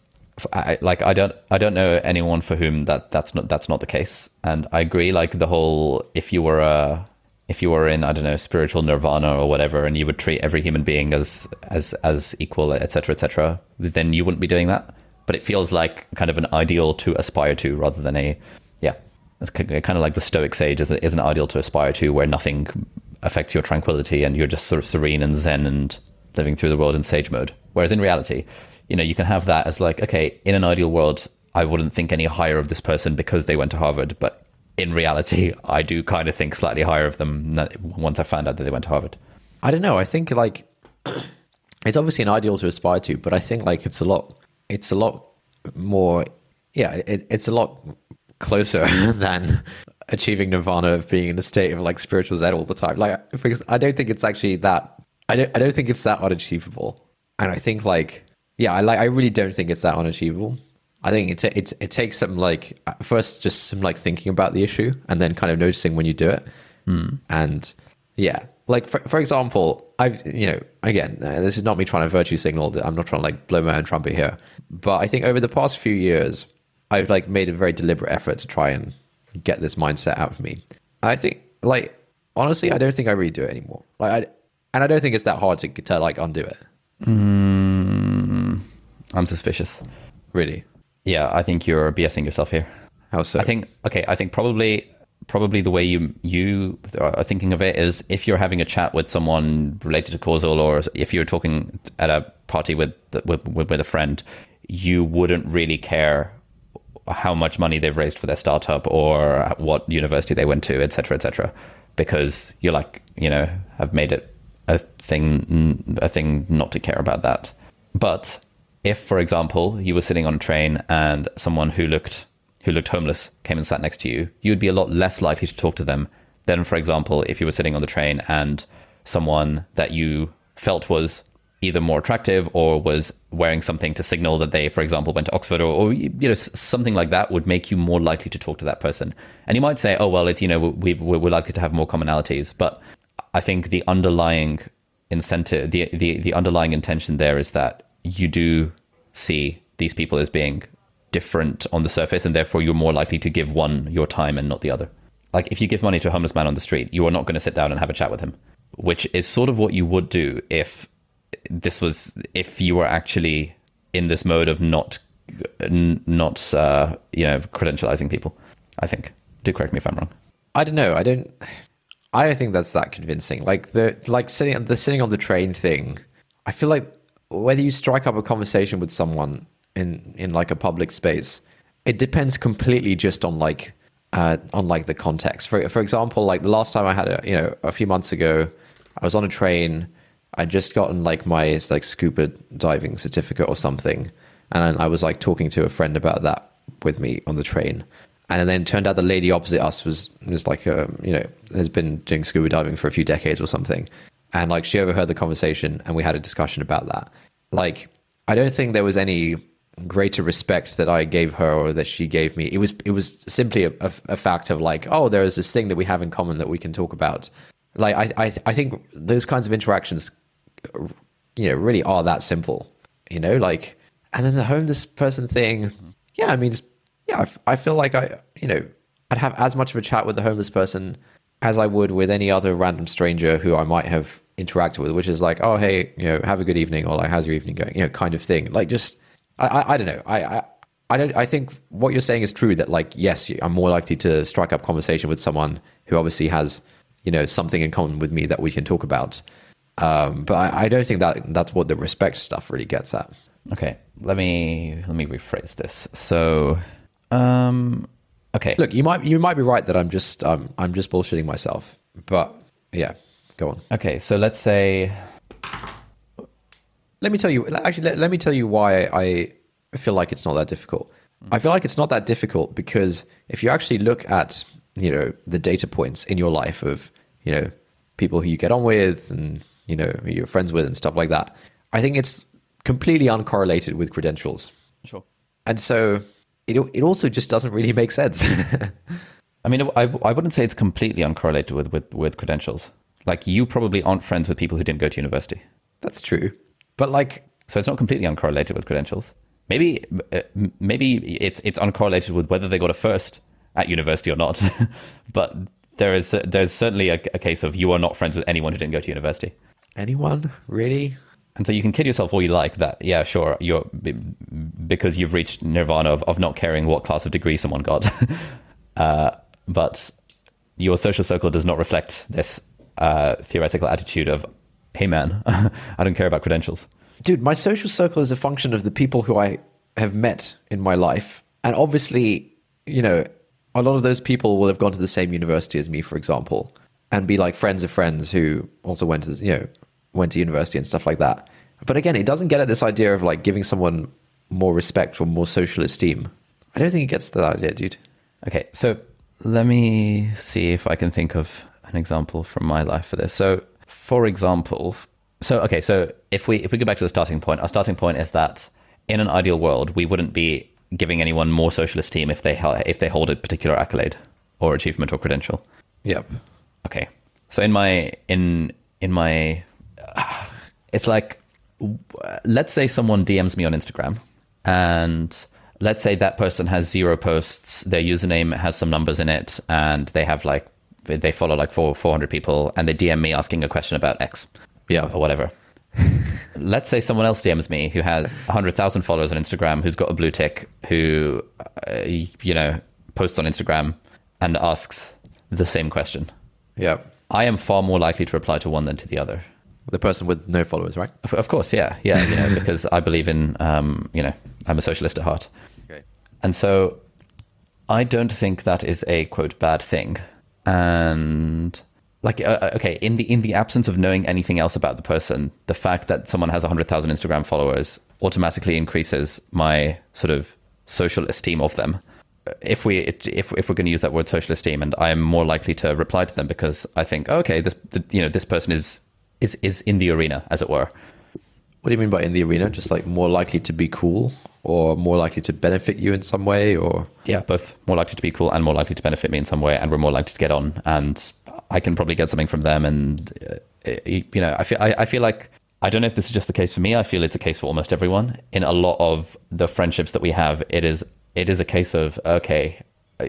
I, like I don't I don't know anyone for whom that that's not that's not the case, and I agree. Like the whole if you were a if you were in I don't know spiritual nirvana or whatever, and you would treat every human being as as as equal, etc. etc. then you wouldn't be doing that. But it feels like kind of an ideal to aspire to rather than a yeah. It's kind of like the Stoic sage is, is an ideal to aspire to, where nothing affects your tranquility and you're just sort of serene and zen and living through the world in sage mode. Whereas in reality, you know, you can have that as like, okay, in an ideal world, I wouldn't think any higher of this person because they went to Harvard, but in reality, I do kind of think slightly higher of them once I found out that they went to Harvard. I don't know. I think like it's obviously an ideal to aspire to, but I think like it's a lot. It's a lot more. Yeah, it, it's a lot closer than achieving nirvana of being in a state of like spiritual zen all the time. Like, because I don't think it's actually that. I don't. I don't think it's that unachievable. And I think like yeah, I like. I really don't think it's that unachievable. I think it ta- it it takes some like first just some like thinking about the issue and then kind of noticing when you do it. And yeah, like for for example, I've you know again uh, this is not me trying to virtue signal. I'm not trying to like blow my own trumpet here, but I think over the past few years, I've like made a very deliberate effort to try and get this mindset out of me. I think like honestly, I don't think I really do it anymore. Like I and I don't think it's that hard to to like undo it. Mm, I'm suspicious. Really, Yeah, I think you're BSing yourself here. how so? I think okay. I think probably probably the way you you are thinking of it is if you're having a chat with someone related to causal, or if you're talking at a party with with with, with a friend, you wouldn't really care how much money they've raised for their startup or what university they went to, etc., etc., because you're like you know I've made it a thing a thing not to care about that. But if, for example, you were sitting on a train and someone who looked who looked homeless came and sat next to you, you would be a lot less likely to talk to them than, for example, if you were sitting on the train and someone that you felt was either more attractive or was wearing something to signal that they, for example, went to Oxford or, or you know something like that would make you more likely to talk to that person. And you might say, oh well, it's you know we we're likely to have more commonalities, but I think the underlying incentive, the the the underlying intention there is that you do see these people as being different on the surface, and therefore you're more likely to give one your time and not the other. Like if you give money to a homeless man on the street, you are not going to sit down and have a chat with him, which is sort of what you would do if this was if you were actually in this mode of not not uh, you know credentializing people. I think. Do correct me if I'm wrong. I don't know. I don't. I don't think that's that convincing. Like the like sitting the sitting on the train thing. I feel like whether you strike up a conversation with someone in in like a public space, it depends completely just on like uh, on like the context. For for example, like the last time I had a you know a few months ago, I was on a train. I just gotten like my like scuba diving certificate or something, and I was like talking to a friend about that with me on the train. And then turned out the lady opposite us was was like a, you know has been doing scuba diving for a few decades or something, and like she overheard the conversation and we had a discussion about that. Like I don't think there was any greater respect that I gave her or that she gave me. It was it was simply a, a, a fact of like oh there is this thing that we have in common that we can talk about, Like I, I, I think those kinds of interactions, you know, really are that simple. You know, like, and then the homeless person thing. Yeah, I mean, yeah, I, I feel like I, you know, I'd have as much of a chat with the homeless person as I would with any other random stranger who I might have interacted with, which is like, oh, hey, you know, have a good evening, or like, how's your evening going? You know, kind of thing. Like, just, I, I, I don't know. I, I, I don't. I think what you're saying is true. That like, yes, I'm more likely to strike up conversation with someone who obviously has, you know, something in common with me that we can talk about. Um, but I, I don't think that that's what the respect stuff really gets at. Okay, let me let me rephrase this. So, um, okay, Look, you might you might be right that I'm just um, I'm just bullshitting myself. But yeah, go on. okay. So let's say Let me tell you. Actually, let, let me tell you why I feel like it's not that difficult. I feel like it's not that difficult because if you actually look at you know the data points in your life of you know people who you get on with and you know who you're friends with and stuff like that, I think it's completely uncorrelated with credentials. sure. And so it it also just doesn't really make sense. I mean, I, I wouldn't say it's completely uncorrelated with, with, with credentials. Like, you probably aren't friends with people who didn't go to university. That's true. But like So it's not completely uncorrelated with credentials. Maybe uh, maybe it's it's uncorrelated with whether they got a first at university or not. but there is there's certainly a, a case of you are not friends with anyone who didn't go to university. Anyone really? And so you can kid yourself all you like that, yeah, sure, you're because you've reached nirvana of, of not caring what class of degree someone got. uh, but your social circle does not reflect this uh, theoretical attitude of, hey man, I don't care about credentials. Dude, my social circle is a function of the people who I have met in my life. And obviously, you know, a lot of those people will have gone to the same university as me, for example, and be like friends of friends who also went to, you know, went to university and stuff like that. But again, it doesn't get at this idea of like giving someone more respect or more social esteem. I don't think it gets to that idea, dude. Okay, so let me see if I can think of an example from my life for this. So, for example, so okay, so if we if we go back to the starting point, our starting point is that in an ideal world, we wouldn't be giving anyone more social esteem if they if they hold a particular accolade or achievement or credential. Yep. Okay, so in my in in my, it's like, let's say someone DMs me on Instagram, and let's say that person has zero posts, their username has some numbers in it, and they have like they follow like four four hundred people, and they DM me asking a question about X, Yeah. or whatever. let's say someone else DMs me who has 100,000 followers on Instagram, who's got a blue tick, who, uh, you know, posts on Instagram and asks the same question. Yep. I am far more likely to reply to one than to the other. The person with no followers, right? Of, of course, yeah, yeah, you know, because I believe in, um, you know, I'm a socialist at heart, Okay. and so I don't think that is a quote bad thing. And like, uh, uh, okay, in the in the absence of knowing anything else about the person, the fact that someone has hundred thousand Instagram followers automatically increases my sort of social esteem of them. If we if if we're going to use that word social esteem, and I am more likely to reply to them because I think, okay, this the, you know this person is is is in the arena, as it were. What do you mean by in the arena? Just like more likely to be cool or more likely to benefit you in some way or yeah, both more likely to be cool and more likely to benefit me in some way, and we're more likely to get on, and I can probably get something from them, and uh, you know, I feel I, I feel like I don't know if this is just the case for me. I feel it's a case for almost everyone. In a lot of the friendships that we have, it is it is a case of okay, uh,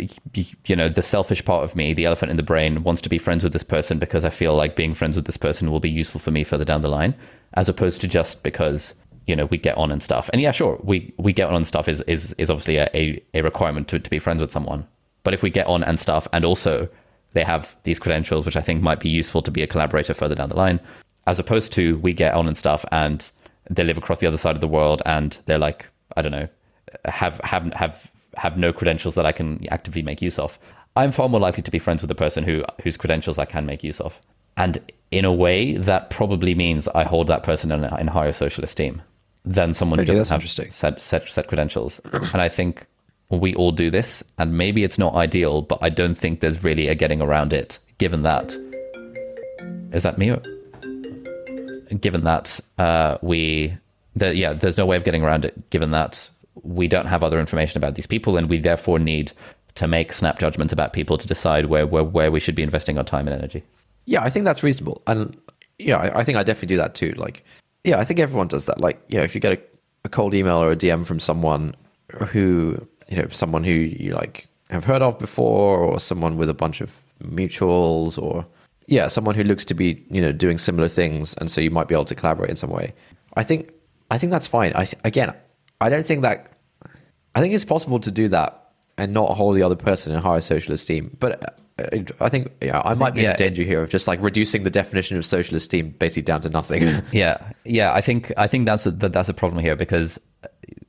you know, the selfish part of me, the elephant in the brain, wants to be friends with this person because I feel like being friends with this person will be useful for me further down the line, as opposed to just because you know we get on and stuff. And yeah, sure, we we get on and stuff is is is obviously a a, a requirement to to be friends with someone. But if we get on and stuff, and also they have these credentials, which I think might be useful to be a collaborator further down the line, as opposed to we get on and stuff and they live across the other side of the world and they're like, I don't know, have have have have no credentials that I can actively make use of. I'm far more likely to be friends with the person who whose credentials I can make use of. And in a way, that probably means I hold that person in, in higher social esteem than someone who doesn't have set, set set credentials. and I think we all do this, and maybe it's not ideal, but I don't think there's really a getting around it. Given that, is that me? Given that uh, we, the, yeah, there's no way of getting around it. Given that we don't have other information about these people, and we therefore need to make snap judgments about people to decide where where, where we should be investing our time and energy. Yeah, I think that's reasonable, and yeah, I, I think I definitely do that too. Like, yeah, I think everyone does that. Like, yeah, if you get a, a cold email or a DM from someone who you know, someone who you like have heard of before, or someone with a bunch of mutuals, or yeah, someone who looks to be you know doing similar things, and so you might be able to collaborate in some way. I think I think that's fine. I again, I don't think that I think it's possible to do that and not hold the other person in higher social esteem, but. uh, I think yeah, I might be yeah, in danger here of just like reducing the definition of social esteem basically down to nothing. Yeah, yeah. I think I think that's a, that, that's a problem here because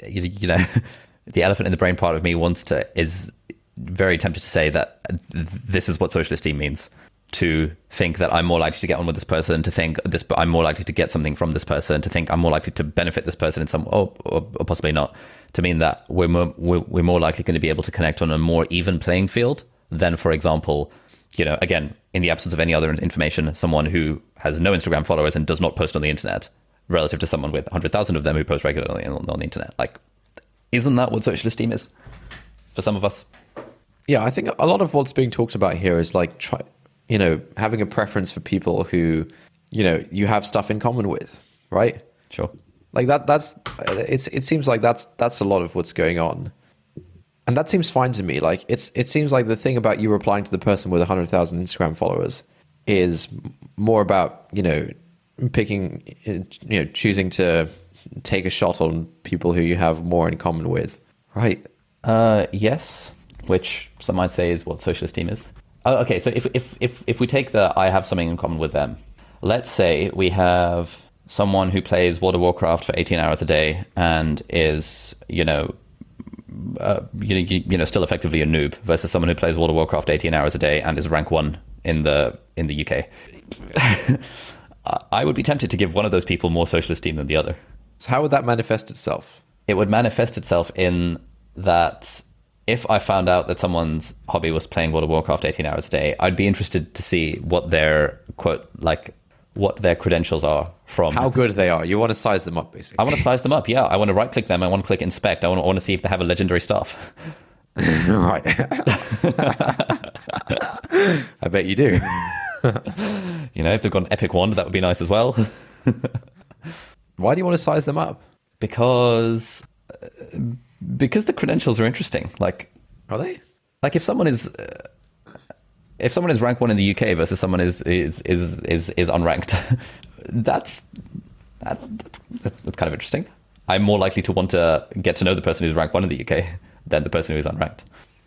you, you know the elephant in the brain part of me wants to is very tempted to say that this is what social esteem means. To think that I'm more likely to get on with this person, to think this I'm more likely to get something from this person, to think I'm more likely to benefit this person in some, or, or, or possibly not, to mean that we're more, we're, we're more likely going to be able to connect on a more even playing field than, for example, you know, again, in the absence of any other information, someone who has no Instagram followers and does not post on the internet, relative to someone with 100,000 of them who post regularly on, on the internet. Like, isn't that what social esteem is for some of us? Yeah, I think a lot of what's being talked about here is like try, you know, having a preference for people who, you know, you have stuff in common with, right? Sure. Like that. That's it's. It seems like that's that's a lot of what's going on, and that seems fine to me. Like it's. It seems like the thing about you replying to the person with hundred thousand Instagram followers is more about you know picking, you know, choosing to take a shot on people who you have more in common with, right? Uh, yes, which some might say is what social esteem is. Oh, okay, so if, if, if, if we take the I have something in common with them, let's say we have someone who plays World of Warcraft for 18 hours a day and is, you know, uh, you, you, you know, still effectively a noob versus someone who plays World of Warcraft 18 hours a day and is rank one in the in the UK. I would be tempted to give one of those people more social esteem than the other. So how would that manifest itself? It would manifest itself in that if I found out that someone's hobby was playing World of Warcraft 18 hours a day, I'd be interested to see what their quote like what their credentials are from how good they are. You want to size them up, basically. I want to size them up. Yeah, I want to right click them. I want to click inspect. I want to, I want to see if they have a legendary stuff. right. I bet you do. you know, if they've got an epic wand, that would be nice as well. Why do you want to size them up? Because uh, because the credentials are interesting. Like, are they? Like, if someone is uh, if someone is rank one in the UK versus someone is is is is, is unranked, that's, that, that's that's kind of interesting. I'm more likely to want to get to know the person who's rank one in the UK than the person who is unranked.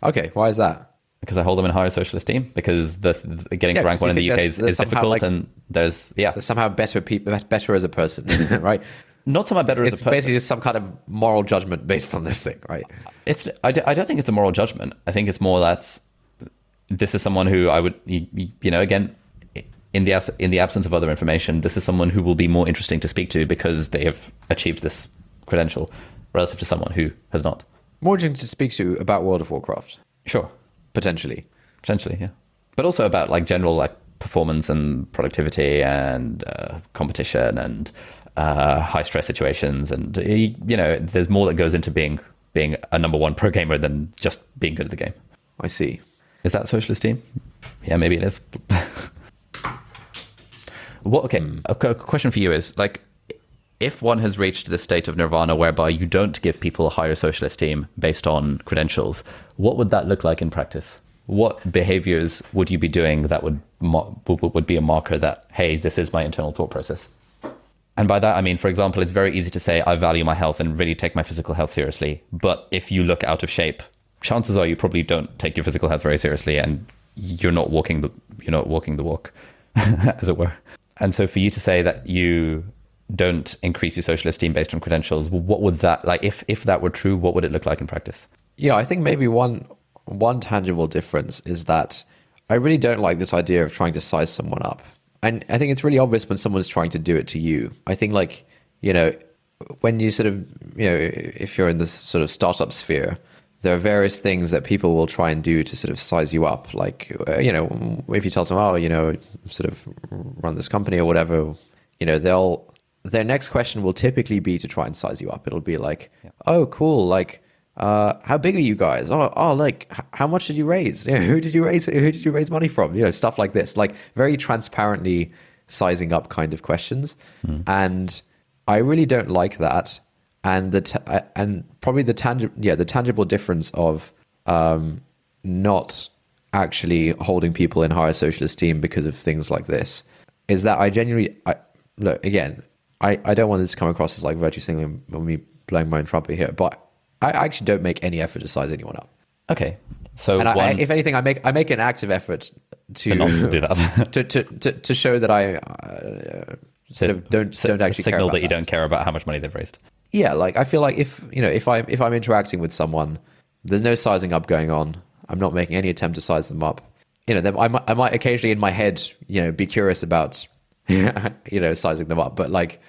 Okay, why is that? Because I hold them in higher social esteem. Because the, the getting yeah, rank one in the UK is, is difficult, like, and there's yeah, there's somehow better people, better as a person, right? Not somehow better it's, as a person. basically just some kind of moral judgment based on this thing, right? It's I, I don't think it's a moral judgment. I think it's more that this is someone who I would you, you know again in the in the absence of other information, this is someone who will be more interesting to speak to because they have achieved this credential relative to someone who has not. More interesting to speak to about World of Warcraft. Sure, potentially, potentially, yeah, but also about like general like performance and productivity and uh, competition and uh, high stress situations, and you know, there's more that goes into being being a number one pro gamer than just being good at the game. I see. Is that social esteem? Yeah, maybe it is. what? Okay, mm. a question for you is like, if one has reached the state of nirvana whereby you don't give people a higher social esteem based on credentials, what would that look like in practice? What behaviors would you be doing that would would be a marker that hey, this is my internal thought process? And by that, I mean, for example, it's very easy to say, I value my health and really take my physical health seriously. But if you look out of shape, chances are you probably don't take your physical health very seriously and you're not walking the, you're not walking the walk, as it were. And so for you to say that you don't increase your social esteem based on credentials, what would that, like, if, if that were true, what would it look like in practice? Yeah, I think maybe one, one tangible difference is that I really don't like this idea of trying to size someone up and I think it's really obvious when someone's trying to do it to you. I think like you know when you sort of you know if you're in this sort of startup sphere, there are various things that people will try and do to sort of size you up. Like uh, you know if you tell someone, oh you know sort of run this company or whatever, you know they'll their next question will typically be to try and size you up. It'll be like, yeah. oh cool, like uh, how big are you guys? Oh, oh, like how much did you raise? You know, who did you raise? Who did you raise money from? You know, stuff like this, like very transparently sizing up kind of questions, and I really don't like that. And the t- uh, and probably the tangible, yeah, the tangible difference of um, not actually holding people in higher social esteem because of things like this is that I genuinely, I, look again, I, I don't want this to come across as like virtue signaling or me blowing my own trumpet here, but I actually don't make any effort to size anyone up. Okay. So And I, if anything, I make I make an active effort to to not to do that. to, to, to, to show that I uh, sort of don't don't actually care signal about that you don't care about how much money they've raised. yeah like i feel like if you know if i if i'm interacting with someone there's no sizing up going on i'm not making any attempt to size them up you know I, might, I might occasionally in my head you know be curious about you know sizing them up but like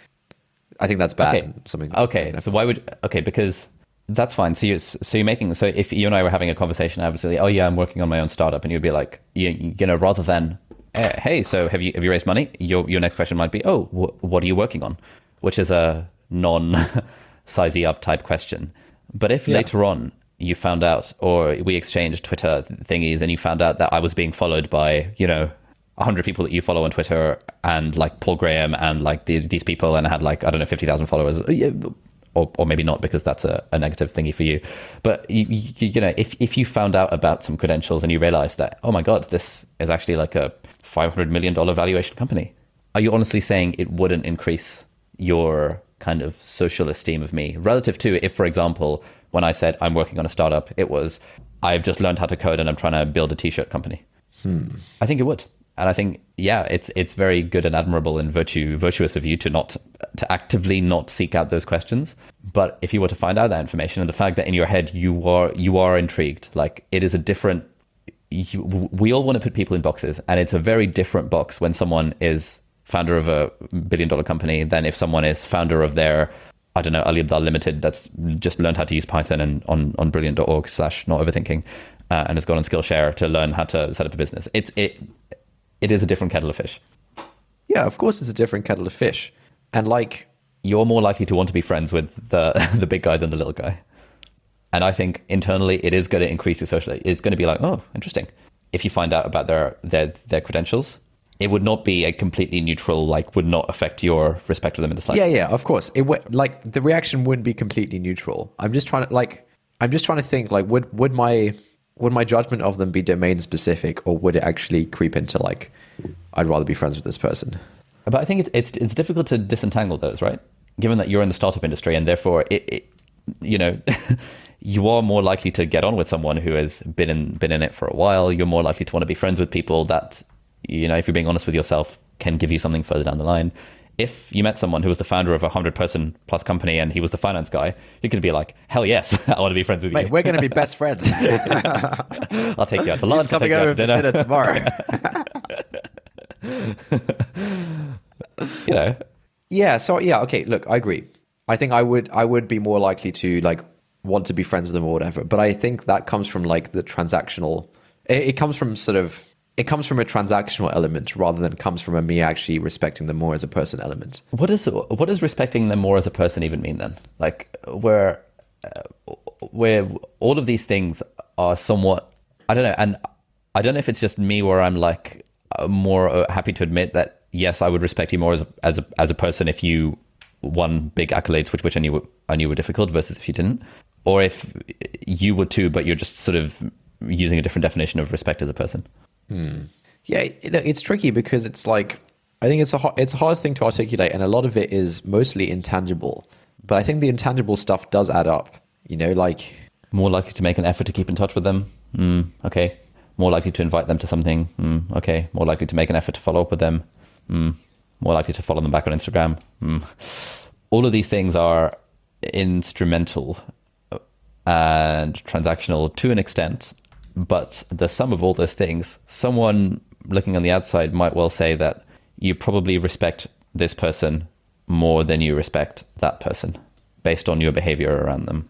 i think that's bad Okay. something Okay. So why would okay because that's fine. So you so you're making so if you and I were having a conversation, I would say, oh yeah, I'm working on my own startup, and you'd be like, you, you know, rather than eh, hey, so have you have you raised money? Your your next question might be, oh, wh- what are you working on? Which is a non sizey up type question. But if later on you found out, or we exchanged Twitter thingies, and you found out that I was being followed by, you know, 100 people that you follow on Twitter and like Paul Graham and like the, these people and I had like, I don't know, 50,000 followers, yeah, or, or maybe not because that's a, a negative thingy for you. But, you, you, you know, if, if you found out about some credentials and you realize that, oh my God, this is actually like a $500 million valuation company, are you honestly saying it wouldn't increase your kind of social esteem of me relative to if, for example, when I said I'm working on a startup, it was I've just learned how to code and I'm trying to build a t-shirt company. Hmm. I think it would. And I think, yeah, it's it's very good and admirable and virtue virtuous of you to not to actively not seek out those questions. But if you were to find out that information and the fact that in your head you are you are intrigued, like it is a different. You, we all want to put people in boxes, and it's a very different box when someone is founder of a billion dollar company than if someone is founder of their I don't know, Ali Abdaal Limited that's just learned how to use Python and on, on brilliant.org slash not overthinking uh, and has gone on Skillshare to learn how to set up a business. It's it it is a different kettle of fish. yeah of course it's a different kettle of fish and like You're more likely to want to be friends with the the big guy than the little guy. And I think internally it is going to increase your social it's going to be like, oh, interesting. If you find out about their their their credentials, it would not be a completely neutral, like would not affect your respect for them in the slightest. Yeah, yeah, of course. It would like the reaction wouldn't be completely neutral. I'm just trying to like I'm just trying to think like would would my would my judgment of them be domain specific or would it actually creep into like I'd rather be friends with this person? But I think it's it's, it's difficult to disentangle those, right? Given that you're in the startup industry, and therefore, it, it you know, you are more likely to get on with someone who has been in been in it for a while. You're more likely to want to be friends with people that, you know, if you're being honest with yourself, can give you something further down the line. If you met someone who was the founder of a hundred person plus company and he was the finance guy, you could be like, "Hell yes, I want to be friends with Mate, you. we're going to be best friends. I'll take you out to lunch. He's lunch. I'll coming take you out to dinner." dinner tomorrow. You know, yeah, so yeah, okay, look, I agree. I think I would I would be more likely to like want to be friends with them or whatever. But I think that comes from like the transactional it, it comes from sort of it comes from a transactional element rather than comes from a me actually respecting them more as a person element. What is what does respecting them more as a person even mean then? Like where uh, where all of these things are somewhat I don't know, and I don't know if it's just me where I'm like more uh, happy to admit that yes, I would respect you more as a, as a as a person if you won big accolades, which which I knew I knew were difficult, versus if you didn't, or if you would too, but you're just sort of using a different definition of respect as a person. Yeah, it, it's tricky because it's like I think it's a it's a hard thing to articulate, and a lot of it is mostly intangible. But I think the intangible stuff does add up. You know, like More likely to make an effort to keep in touch with them. Mm, okay. More likely to invite them to something. Mm, okay. More likely to make an effort to follow up with them. Mm, more likely to follow them back on Instagram. Mm. All of these things are instrumental uh, and transactional to an extent, but the sum of all those things, someone looking on the outside might well say that you probably respect this person more than you respect that person based on your behavior around them.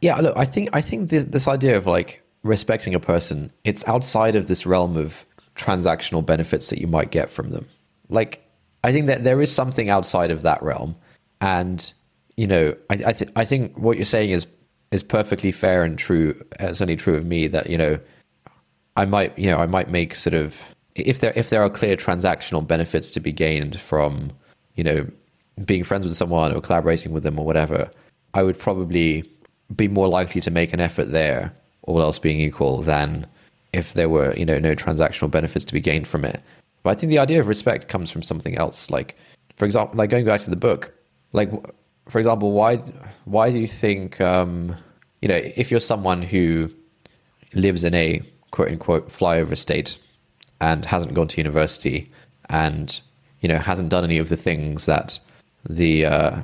Yeah, look, I think I think this, this idea of like respecting a person, it's outside of this realm of transactional benefits that you might get from them. Like, I think that there is something outside of that realm, and you know, I I, th- I think what you're saying is is perfectly fair and true. Uh, it's only true of me that you know, I might you know I might make sort of if there if there are clear transactional benefits to be gained from you know being friends with someone or collaborating with them or whatever, I would probably be more likely to make an effort there, all else being equal, than if there were you know no transactional benefits to be gained from it. But I think the idea of respect comes from something else. Like, for example, like going back to the book, like for example, why why do you think um, you know if you're someone who lives in a quote unquote flyover state and hasn't gone to university and you know hasn't done any of the things that the uh,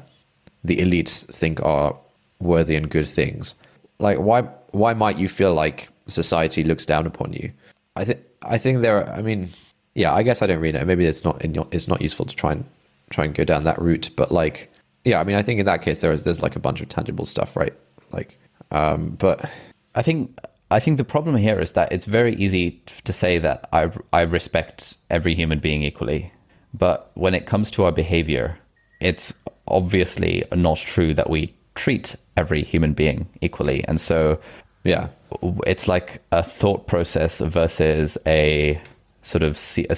the elites think are worthy and good things, like why why might you feel like society looks down upon you? I think I think there. Are, I mean, yeah, I guess I don't really know. Maybe it's not it's not useful to try and try and go down that route. But like, yeah, I mean, I think in that case there is there's like a bunch of tangible stuff, right? Like, um, but I think I think the problem here is that it's very easy to say that I I respect every human being equally, but when it comes to our behavior, it's obviously not true that we treat every human being equally, and so yeah, it's like a thought process versus a sort of a,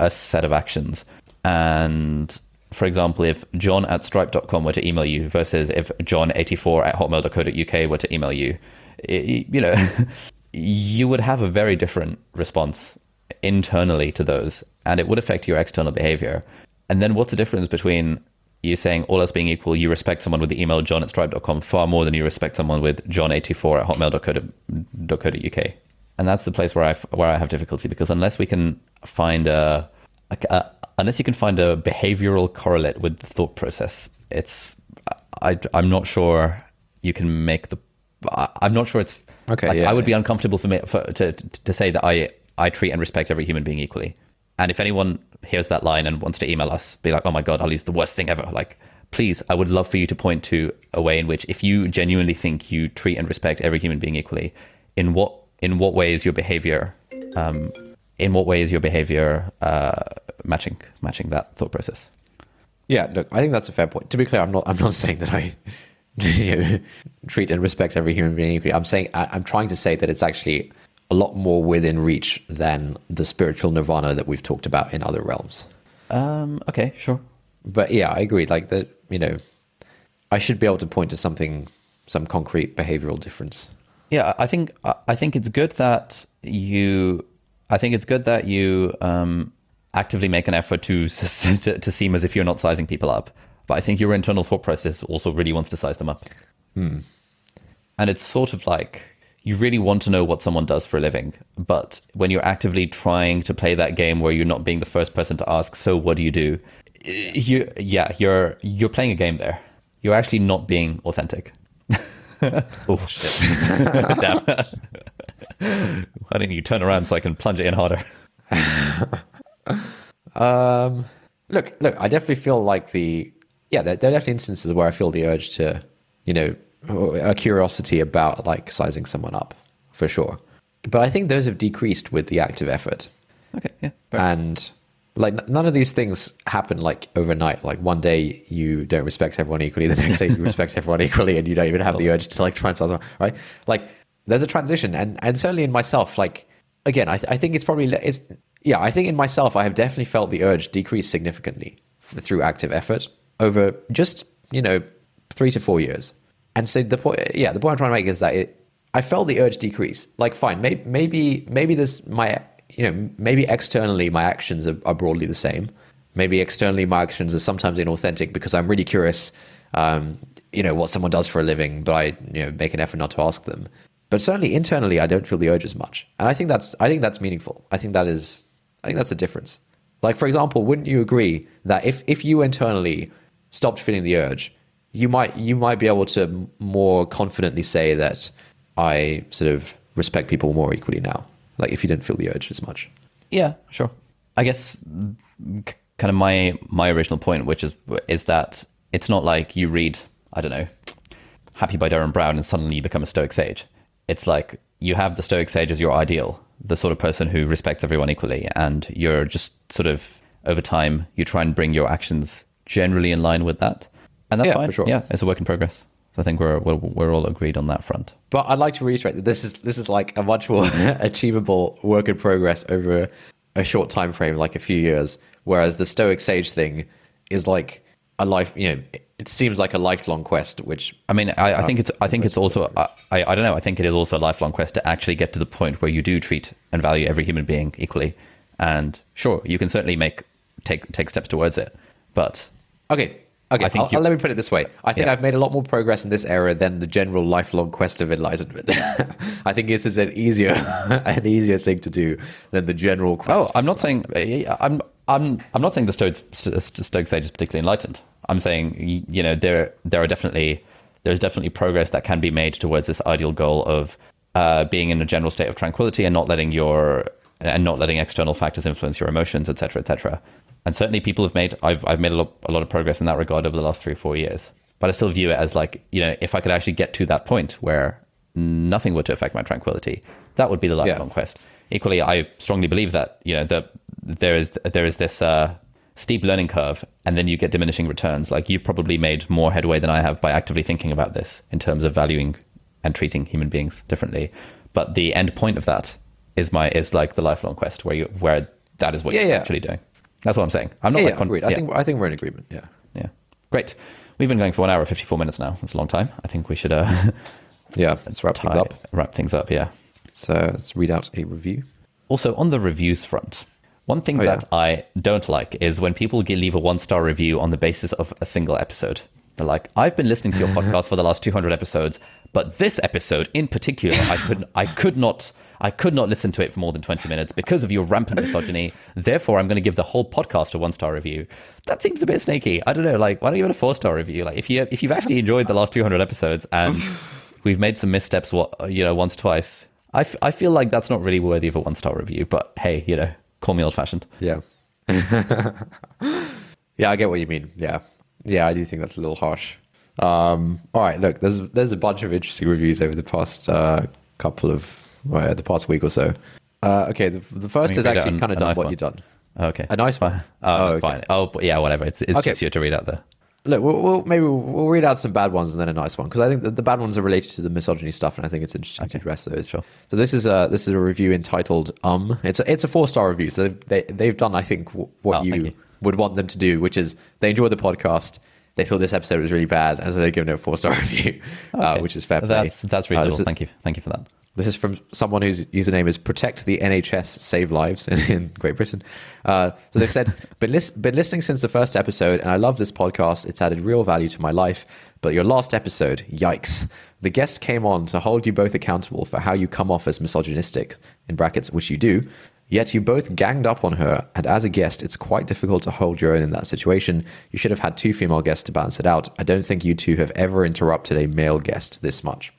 a set of actions. And for example, if john at stripe.com were to email you versus if john84 at hotmail.co.uk were to email you, it, you know, you would have a very different response internally to those, and it would affect your external behavior. And then what's the difference between you saying all else being equal, you respect someone with the email john at stripe.com far more than you respect someone with john84 at hotmail.co.uk? and that's the place where I where I have difficulty because unless we can find a, a, a, unless you can find a behavioral correlate with the thought process, it's I I'm not sure you can make the I'm not sure it's okay. Like, yeah, I would yeah. be uncomfortable for me for, to, to to say that I I treat and respect every human being equally. And if anyone hears that line and wants to email us, be like, "Oh my god, Ali's the worst thing ever!" Like, please, I would love for you to point to a way in which, if you genuinely think you treat and respect every human being equally, in what in what way is your behavior um, in what way is your behavior uh, matching matching that thought process? Yeah look i think that's a fair point. To be clear i'm not i'm not saying that i you know, treat and respect every human being equally. I'm saying I, i'm trying to say that it's actually a lot more within reach than the spiritual nirvana that we've talked about in other realms. Um, okay sure. But yeah i agree like that you know i should be able to point to something some concrete behavioral difference. Yeah i think i think it's good that you i think it's good that you um, actively make an effort to, to to seem as if you're not sizing people up. But i think your internal thought process also really wants to size them up. Hmm. and it's sort of like you really want to know what someone does for a living. But when you're actively trying to play that game where you're not being the first person to ask so what do you do? You yeah you're you're playing a game there. You're actually not being authentic. Oh shit! Damn. Why didn't you turn around so I can plunge it in harder? um, look, look. I definitely feel like the yeah. There, there are definitely instances where I feel the urge to, you know, a curiosity about like sizing someone up for sure. But I think those have decreased with the active effort. Okay, yeah, and like none of these things happen like overnight like one day you don't respect everyone equally the next day you respect everyone equally and you don't even have the urge to like try and solve them right like there's a transition and and certainly in myself like again i, th- I think it's probably it's yeah i think in myself i have definitely felt the urge decrease significantly f- through active effort over just you know three to four years and so the point yeah the point i'm trying to make is that it i felt the urge decrease like fine maybe maybe maybe this my you know, maybe externally my actions are, are, broadly the same. Maybe externally my actions are sometimes inauthentic because I'm really curious, um, you know, what someone does for a living, but I, you know, make an effort not to ask them. But certainly internally, I don't feel the urge as much, and I think that's I think that's meaningful. I think that is I think that's a difference. Like for example, wouldn't you agree that if if you internally stopped feeling the urge, you might you might be able to more confidently say that I sort of respect people more equally now like if you didn't feel the urge as much? Yeah. Sure. I guess kind of my my original point which is is that it's not like you read i don't know happy by Derren Brown and suddenly you become a stoic sage it's like you have the stoic sage as your ideal the sort of person who respects everyone equally and you're just sort of over time you try and bring your actions generally in line with that and that's yeah, fine for sure. yeah it's a work in progress So I think we're, we're we're all agreed on that front. But I'd like to reiterate that this is this is like a much more achievable work in progress over a short time frame, like a few years. Whereas the Stoic Sage thing is like a life. You know, it seems like a lifelong quest. Which I mean, I, I uh, think it's I think it's also I, I don't know. I think it is also a lifelong quest to actually get to the point where you do treat and value every human being equally. And sure, you can certainly make take take steps towards it, but okay. Okay, I think I'll, you- I'll- let me put it this way. I think Yeah. I've made a lot more progress in this era than the general lifelong quest of enlightenment. I think this is an easier, an easier thing to do than the general quest. Oh, I'm not saying eh, I'm I'm I'm not saying the Stoic Stoic sage is particularly enlightened. I'm saying you know there there are definitely there's definitely progress that can be made towards this ideal goal of uh, being in a general state of tranquility and not letting your and not letting external factors influence your emotions, etc., etc. And certainly, people have made I've I've made a lot, a lot of progress in that regard over the last three or four years. But I still view it as like you know if I could actually get to that point where nothing were to affect my tranquility, that would be the lifelong quest. Equally, I strongly believe that you know that there is there is this uh, steep learning curve, and then you get diminishing returns. Like you've probably made more headway than I have by actively thinking about this in terms of valuing and treating human beings differently. But the end point of that is my is like the lifelong quest, where you where that is what Yeah, you're yeah. actually doing. That's what I'm saying. I'm not yeah, like yeah, con- agreed. I think I think we're in agreement. Yeah. yeah, great. We've been going for one hour and 54 minutes now. That's a long time. I think we should uh, Yeah, let's wrap things up. wrap things up. Yeah. So let's read out a review. Also, on the reviews front, one thing Oh, that yeah. I don't like is when people leave a one star review on the basis of a single episode. They're like, I've been listening to your podcast for the last 200 episodes, but this episode in particular, I could, I could not. I could not listen to it for more than 20 minutes because of your rampant misogyny. Therefore, I'm going to give the whole podcast a one star review. That seems a bit snaky. I don't know. Like, why don't you give it a four star review? Like, if you if you've actually enjoyed the last 200 episodes and we've made some missteps, what you know, once twice, I, f- I feel like that's not really worthy of a one star review. But hey, you know, call me old fashioned. Yeah. yeah, I get what you mean. Yeah. Yeah, I do think that's a little harsh. Um, all right, look, there's there's a bunch of interesting reviews over the past uh, couple of well, the past week or so. Uh, okay, the, the first Can has you read out actually kind of done nice what one? you've done. Okay, A nice one. Oh, Oh, okay. fine. Oh, but yeah, whatever. It's it's Okay. just you to read out there. Look, we'll, we'll maybe we'll, we'll read out some bad ones and then a nice one because I think that the bad ones are related to the misogyny stuff, and I think it's interesting to address those. Sure. So this is a this is a review entitled "Um." It's a it's a four star review, so they they've done I think what Oh, you, you. would want them to do, which is they enjoy the podcast. They thought this episode was really bad, and so they've given it a four star review, uh, which is fair play. That's that's Uh, reasonable. this is- Thank you. Thank you for that. This is from someone whose username is Protect the NHS Save Lives in, in Great Britain. Uh, so they've said, been, been listening since the first episode, and I love this podcast. It's added real value to my life. But your last episode, yikes. The guest came on to hold you both accountable for how you come off as misogynistic, in brackets, which you do. Yet you both ganged up on her, and as a guest, it's quite difficult to hold your own in that situation. You should have had two female guests to balance it out. I don't think you two have ever interrupted a male guest this much.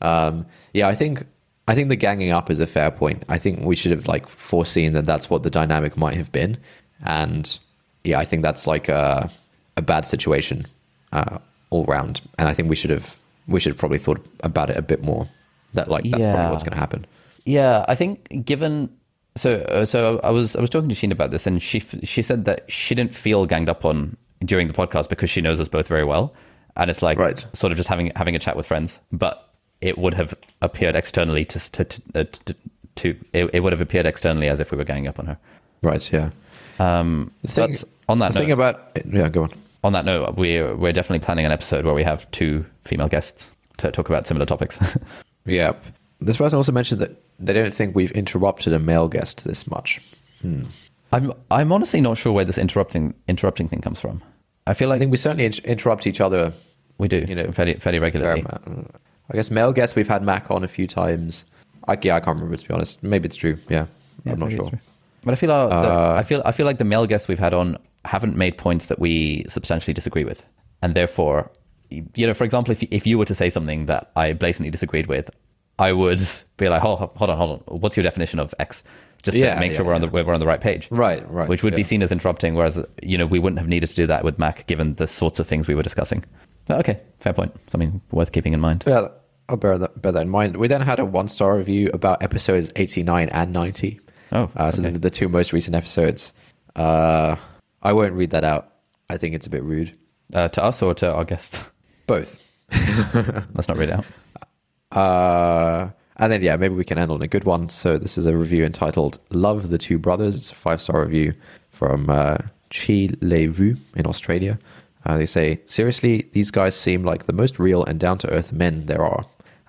Um, yeah, I think I think the ganging up is a fair point. I think we should have like foreseen that that's what the dynamic might have been, and yeah, I think that's like a a bad situation uh, all round. And I think we should have we should have probably thought about it a bit more. That like that's probably what's going to happen. Yeah, I think given so uh, so I was I was talking to Sheen about this, and she f- she said that she didn't feel ganged up on during the podcast because she knows us both very well, and it's like Right. sort of just having having a chat with friends. But it would have appeared externally to to to, uh, to, to it, it would have appeared externally as if we were ganging up on her. Right? Yeah. Um, The thing, but on that the thing note, about yeah, go on. on that note, we're we're definitely planning an episode where we have two female guests to talk about similar topics. Yeah. This person also mentioned that they don't think we've interrupted a male guest this much. I'm I'm honestly not sure where this interrupting interrupting thing comes from. I feel I like think we certainly in- interrupt each other we do, you know, fairly fairly regularly. I guess male guests we've had Mac on a few times. I, yeah, I can't remember to be honest. Maybe it's true. Yeah, Yeah, I'm not sure. But I feel uh, the- I feel I feel like the male guests we've had on haven't made points that we substantially disagree with, and therefore, you know, for example, if if you were to say something that I blatantly disagreed with, I would be like, hold, hold on, hold on, what's your definition of X? Just Yeah, to make yeah, sure we're on the we're on the right page, Right, right, Which would be seen as interrupting, whereas you know we wouldn't have needed to do that with Mac, given the sorts of things we were discussing. But okay, fair point. Something worth keeping in mind. Yeah, I'll bear that, bear that in mind. We then had a one star review about episodes 89 and 90. Oh, uh, so okay. the, the two most recent episodes. Uh, I won't read that out. I think it's a bit rude. Uh, to us or to our guests? Both. Let's not read it out. Uh, and then, yeah, maybe we can end on a good one. So, this is a review entitled Love the Two Brothers. It's a five star review from uh, Chi Le Vu in Australia. Uh, they say, Seriously, these guys seem like the most real and down to earth men there are.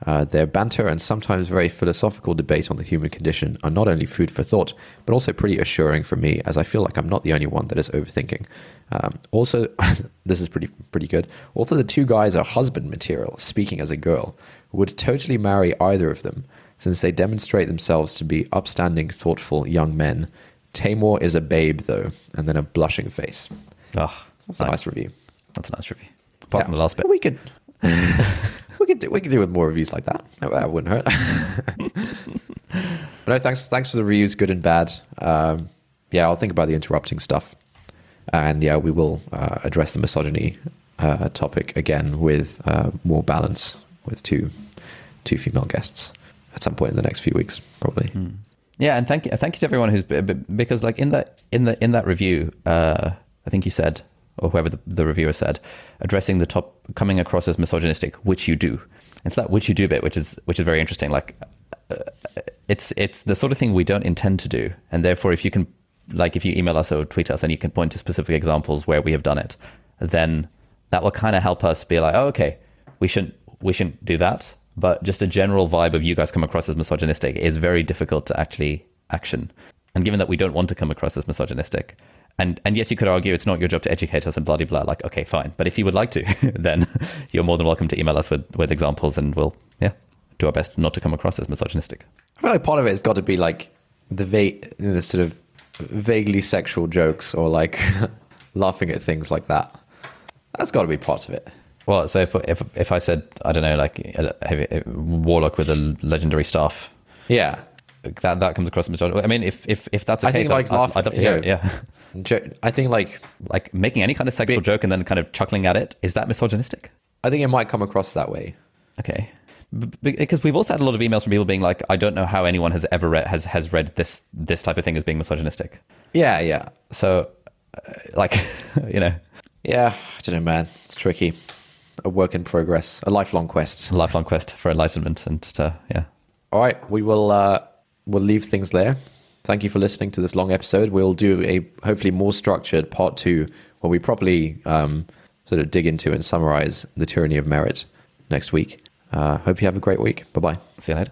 Uh, their banter and sometimes very philosophical debate on the human condition are not only food for thought, but also pretty assuring for me, as I feel like I'm not the only one that is overthinking. Um, also, this is pretty pretty good. Also, the two guys are husband material. Speaking as a girl, would totally marry either of them, since they demonstrate themselves to be upstanding, thoughtful young men. Taimur is a babe, though, and then a blushing face. Oh, That's a nice review. That's a nice review. Apart from the last bit. We could. we could do, we could do with more reviews like that. That- wouldn't hurt. but no, thanks thanks for the reviews, good and bad. Um, yeah, I'll think about the interrupting stuff, and yeah, we will uh, address the misogyny uh, topic again with uh, more balance with two two female guests at some point in the next few weeks, probably. Yeah, and thank you, thank you to everyone who's because like in that in the in that review, uh, I think you said or whoever the, the reviewer said, addressing the top coming across as misogynistic, which you do. It's that which you do bit, which is which is very interesting. Like, uh, it's it's the sort of thing we don't intend to do, and therefore, if you can, like, if you email us or tweet us, and you can point to specific examples where we have done it, then that will kind of help us be like, oh, okay, we shouldn't we shouldn't do that. But just a general vibe of you guys come across as misogynistic is very difficult to actually action. And given that we don't want to come across as misogynistic, and and yes, you could argue it's not your job to educate us and blah blah blah. Like, okay, fine. But if you would like to, then you're more than welcome to email us with with examples, and we'll yeah do our best not to come across as misogynistic. I feel like part of it has got to be like the va- the sort of vaguely sexual jokes or like laughing at things like that. That's got to be part of it. Well, so if if if I said I don't know, like uh, a, a uh, warlock with a legendary staff, Yeah. that that comes across as misogynistic. I mean, if if if that's the I case, think like I'd, laughing, I'd love to hear know, it. Yeah. Jo- I think like like making any kind of sexual Be- joke and then kind of chuckling at it is that misogynistic I think it might come across that way. okay B- because we've also had a lot of emails from people being like i don't know how anyone has ever read has has read this this type of thing as being misogynistic Yeah, yeah. so uh, like you know Yeah, I don't know, man. It's tricky. A work in progress, a lifelong quest. a lifelong quest for enlightenment and to yeah All right, we will uh, we'll leave things there. Thank you for listening to this long episode. We'll do a hopefully more structured part two where we properly um, sort of dig into and summarize the tyranny of merit next week. Uh, hope you have a great week. Bye bye. see you later